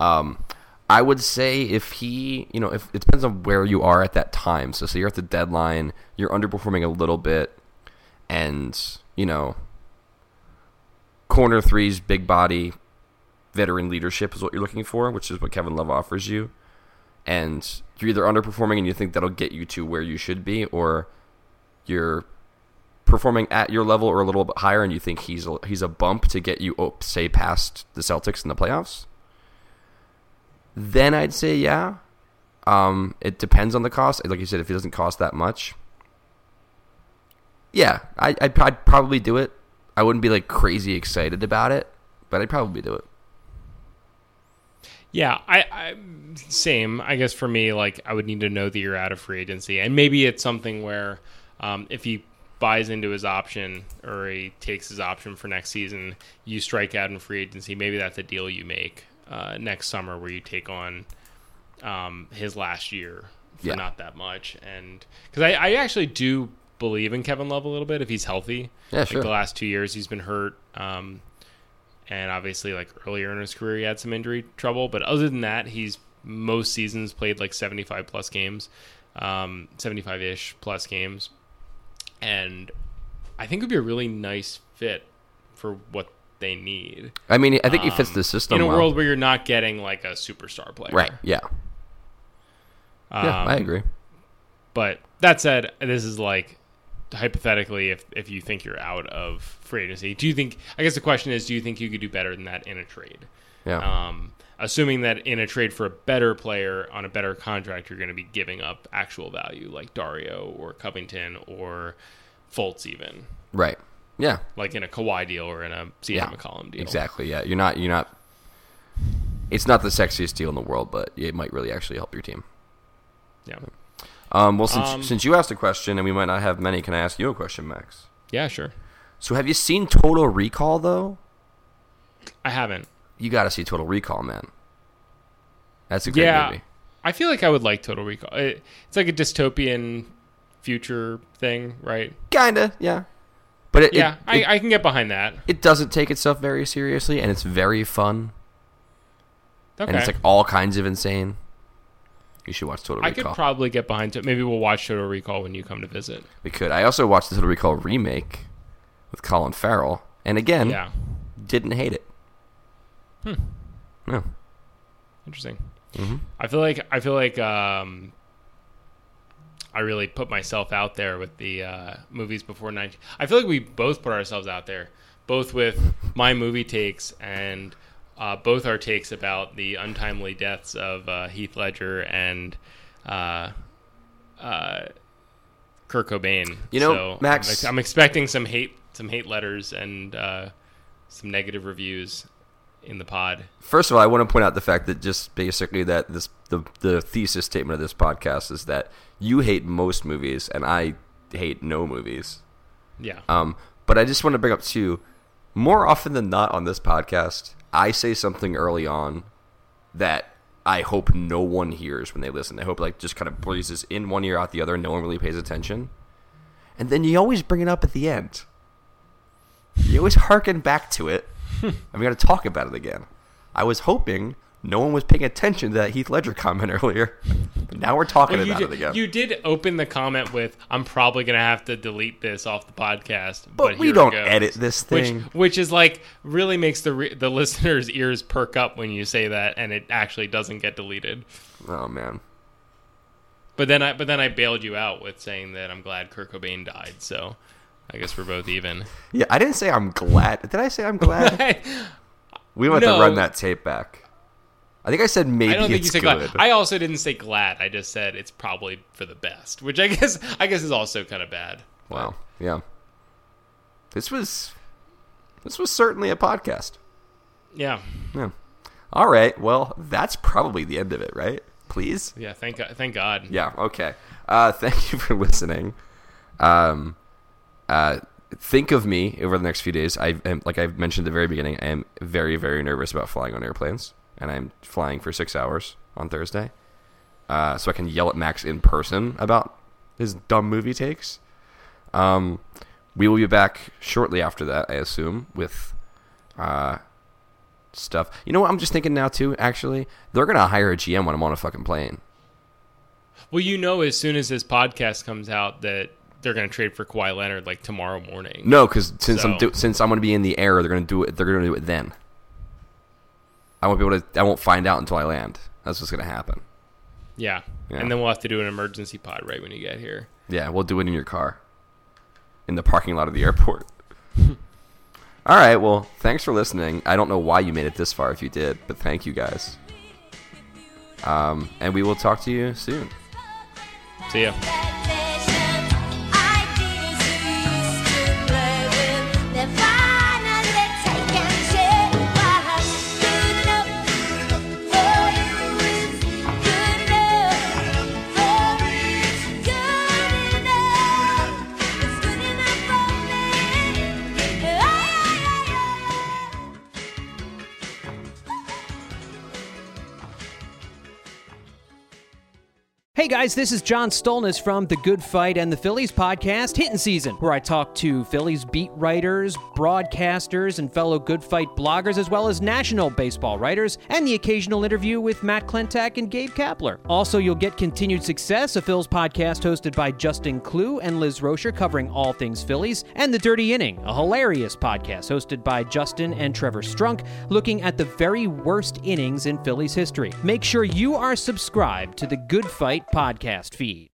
Um, I would say if he, you know, if it depends on where you are at that time. So, say you're at the deadline, you're underperforming a little bit, and you know, corner threes, big body, veteran leadership is what you're looking for, which is what Kevin Love offers you. And you're either underperforming and you think that'll get you to where you should be, or you're performing at your level or a little bit higher, and you think he's a, he's a bump to get you, say, past the Celtics in the playoffs. Then I'd say yeah. Um, it depends on the cost. Like you said, if it doesn't cost that much, yeah, I, I'd, I'd probably do it. I wouldn't be like crazy excited about it, but I'd probably do it. Yeah, I, I same. I guess for me, like I would need to know that you're out of free agency, and maybe it's something where um, if he buys into his option or he takes his option for next season, you strike out in free agency. Maybe that's a deal you make uh, next summer where you take on um, his last year for Yeah. not that much. And because I, I actually do believe in Kevin Love a little bit if he's healthy. Yeah, like sure. the last two years he's been hurt. Um, and obviously, like earlier in his career, he had some injury trouble. But other than that, he's most seasons played like 75 plus games, um, 75 ish plus games. And I think it would be a really nice fit for what they need. I mean, I think he fits the system Um, in a well. world where you're not getting like a superstar player. right? Yeah, yeah, Um, I agree. But that said, this is like hypothetically, if if you think you're out of free agency, do you think? I guess the question is, do you think you could do better than that in a trade? Yeah, Um, assuming that in a trade for a better player on a better contract, you're going to be giving up actual value, like Dario or Covington or Fultz, even right. Yeah, like in a Kawhi deal or in a CJ Yeah, McCollum deal. exactly. Yeah, you're not. You're not. It's not the sexiest deal in the world, but it might really actually help your team. Yeah. Um, well, since Um, since you asked a question and we might not have many, can I ask you a question, Max? Yeah. Sure. So, have you seen Total Recall though? I haven't. You got to see Total Recall, man. That's a great yeah. movie. I feel like I would like Total Recall. It, it's like a dystopian future thing, right? Kinda, yeah. But it, Yeah, it, I, it, I can get behind that. it doesn't take itself very seriously, and it's very fun, Okay. and it's like all kinds of insane. You should watch Total Recall. I could probably get behind it. Maybe we'll watch Total Recall when you come to visit. we could. I also watched the Total Recall remake with Colin Farrell, and again, Yeah. didn't hate it. Hmm. No. Interesting. Mm-hmm. I feel like I feel like um, I really put myself out there with the uh, movies before 19. I feel like we both put ourselves out there, both with my movie takes and uh, both our takes about the untimely deaths of uh, Heath Ledger and uh, uh, Kurt Cobain. You know, So Max- I'm, I'm expecting some hate, some hate letters and uh, some negative reviews in the pod. First of all, I want to point out the fact that just basically that this the the thesis statement of this podcast is that you hate most movies and I hate no movies. Yeah. Um, but I just want to bring up too, more often than not on this podcast, I say something early on that I hope no one hears when they listen. I hope like just kind of breezes in one ear out the other, no one really pays attention. And then you always bring it up at the end. You always harken back to it, and we got to talk about it again. I was hoping no one was paying attention to that Heath Ledger comment earlier, but now we're talking Well, about did, it again. you did open the comment with, "I'm probably going to have to delete this off the podcast." But, but we don't goes." edit this which, thing. which is like really makes the re- the listeners' ears perk up when you say that, and it actually doesn't get deleted. oh man. But then I but then I bailed you out with saying that I'm glad Kurt Cobain died. So I guess we're both even. Yeah, I didn't say I'm glad. Did I say I'm glad? We want No. to run that tape back. I think I said maybe I don't think you said good. glad. I also didn't say glad. I just said it's probably for the best, which I guess I guess is also kind of bad. wow. Yeah. This was this was certainly a podcast. Yeah, Yeah. All right. Well, that's probably the end of it, right? Please. yeah. Thank God. Thank God. Yeah. Okay. Uh, thank you for listening. Um, uh, think of me over the next few days. I am, like I've mentioned at the very beginning. I am very, very nervous about flying on airplanes, and I'm flying for six hours on Thursday, uh, so I can yell at Max in person about his dumb movie takes. Um, we will be back shortly after that, I assume, with uh, stuff. You know what? I'm just thinking now too. Actually, they're gonna hire a GM when I'm on a fucking plane. Well, you know, as soon as this podcast comes out, that they're going to trade for Kawhi Leonard like tomorrow morning. No, because since I'm do- since I'm going to be in the air, they're going to do it. They're going to do it then. I won't be able to. I won't find out until I land. That's what's going to happen. Yeah. Yeah. And then we'll have to do an emergency pod right when you get here. Yeah, we'll do it in your car, in the parking lot of the airport. All right. Well, thanks for listening. I don't know why you made it this far if you did, but thank you guys. Um, and we will talk to you soon. See ya. Hey guys, this is John Stolnis from The Good Phight and the Phillies podcast, Hitting Season, where I talk to Phillies beat writers, broadcasters, and fellow Good Phight bloggers, as well as national baseball writers, and the occasional interview with Matt Klentak and Gabe Kapler. Also, you'll get Continued Success, a Phil's podcast hosted by Justin Klugh and Liz Roscher, covering all things Phillies, and The Dirty Inning, a hilarious podcast hosted by Justin and Trevor Strunk, looking at the very worst innings in Phillies history. Make sure you are subscribed to the Good Phight podcast feed.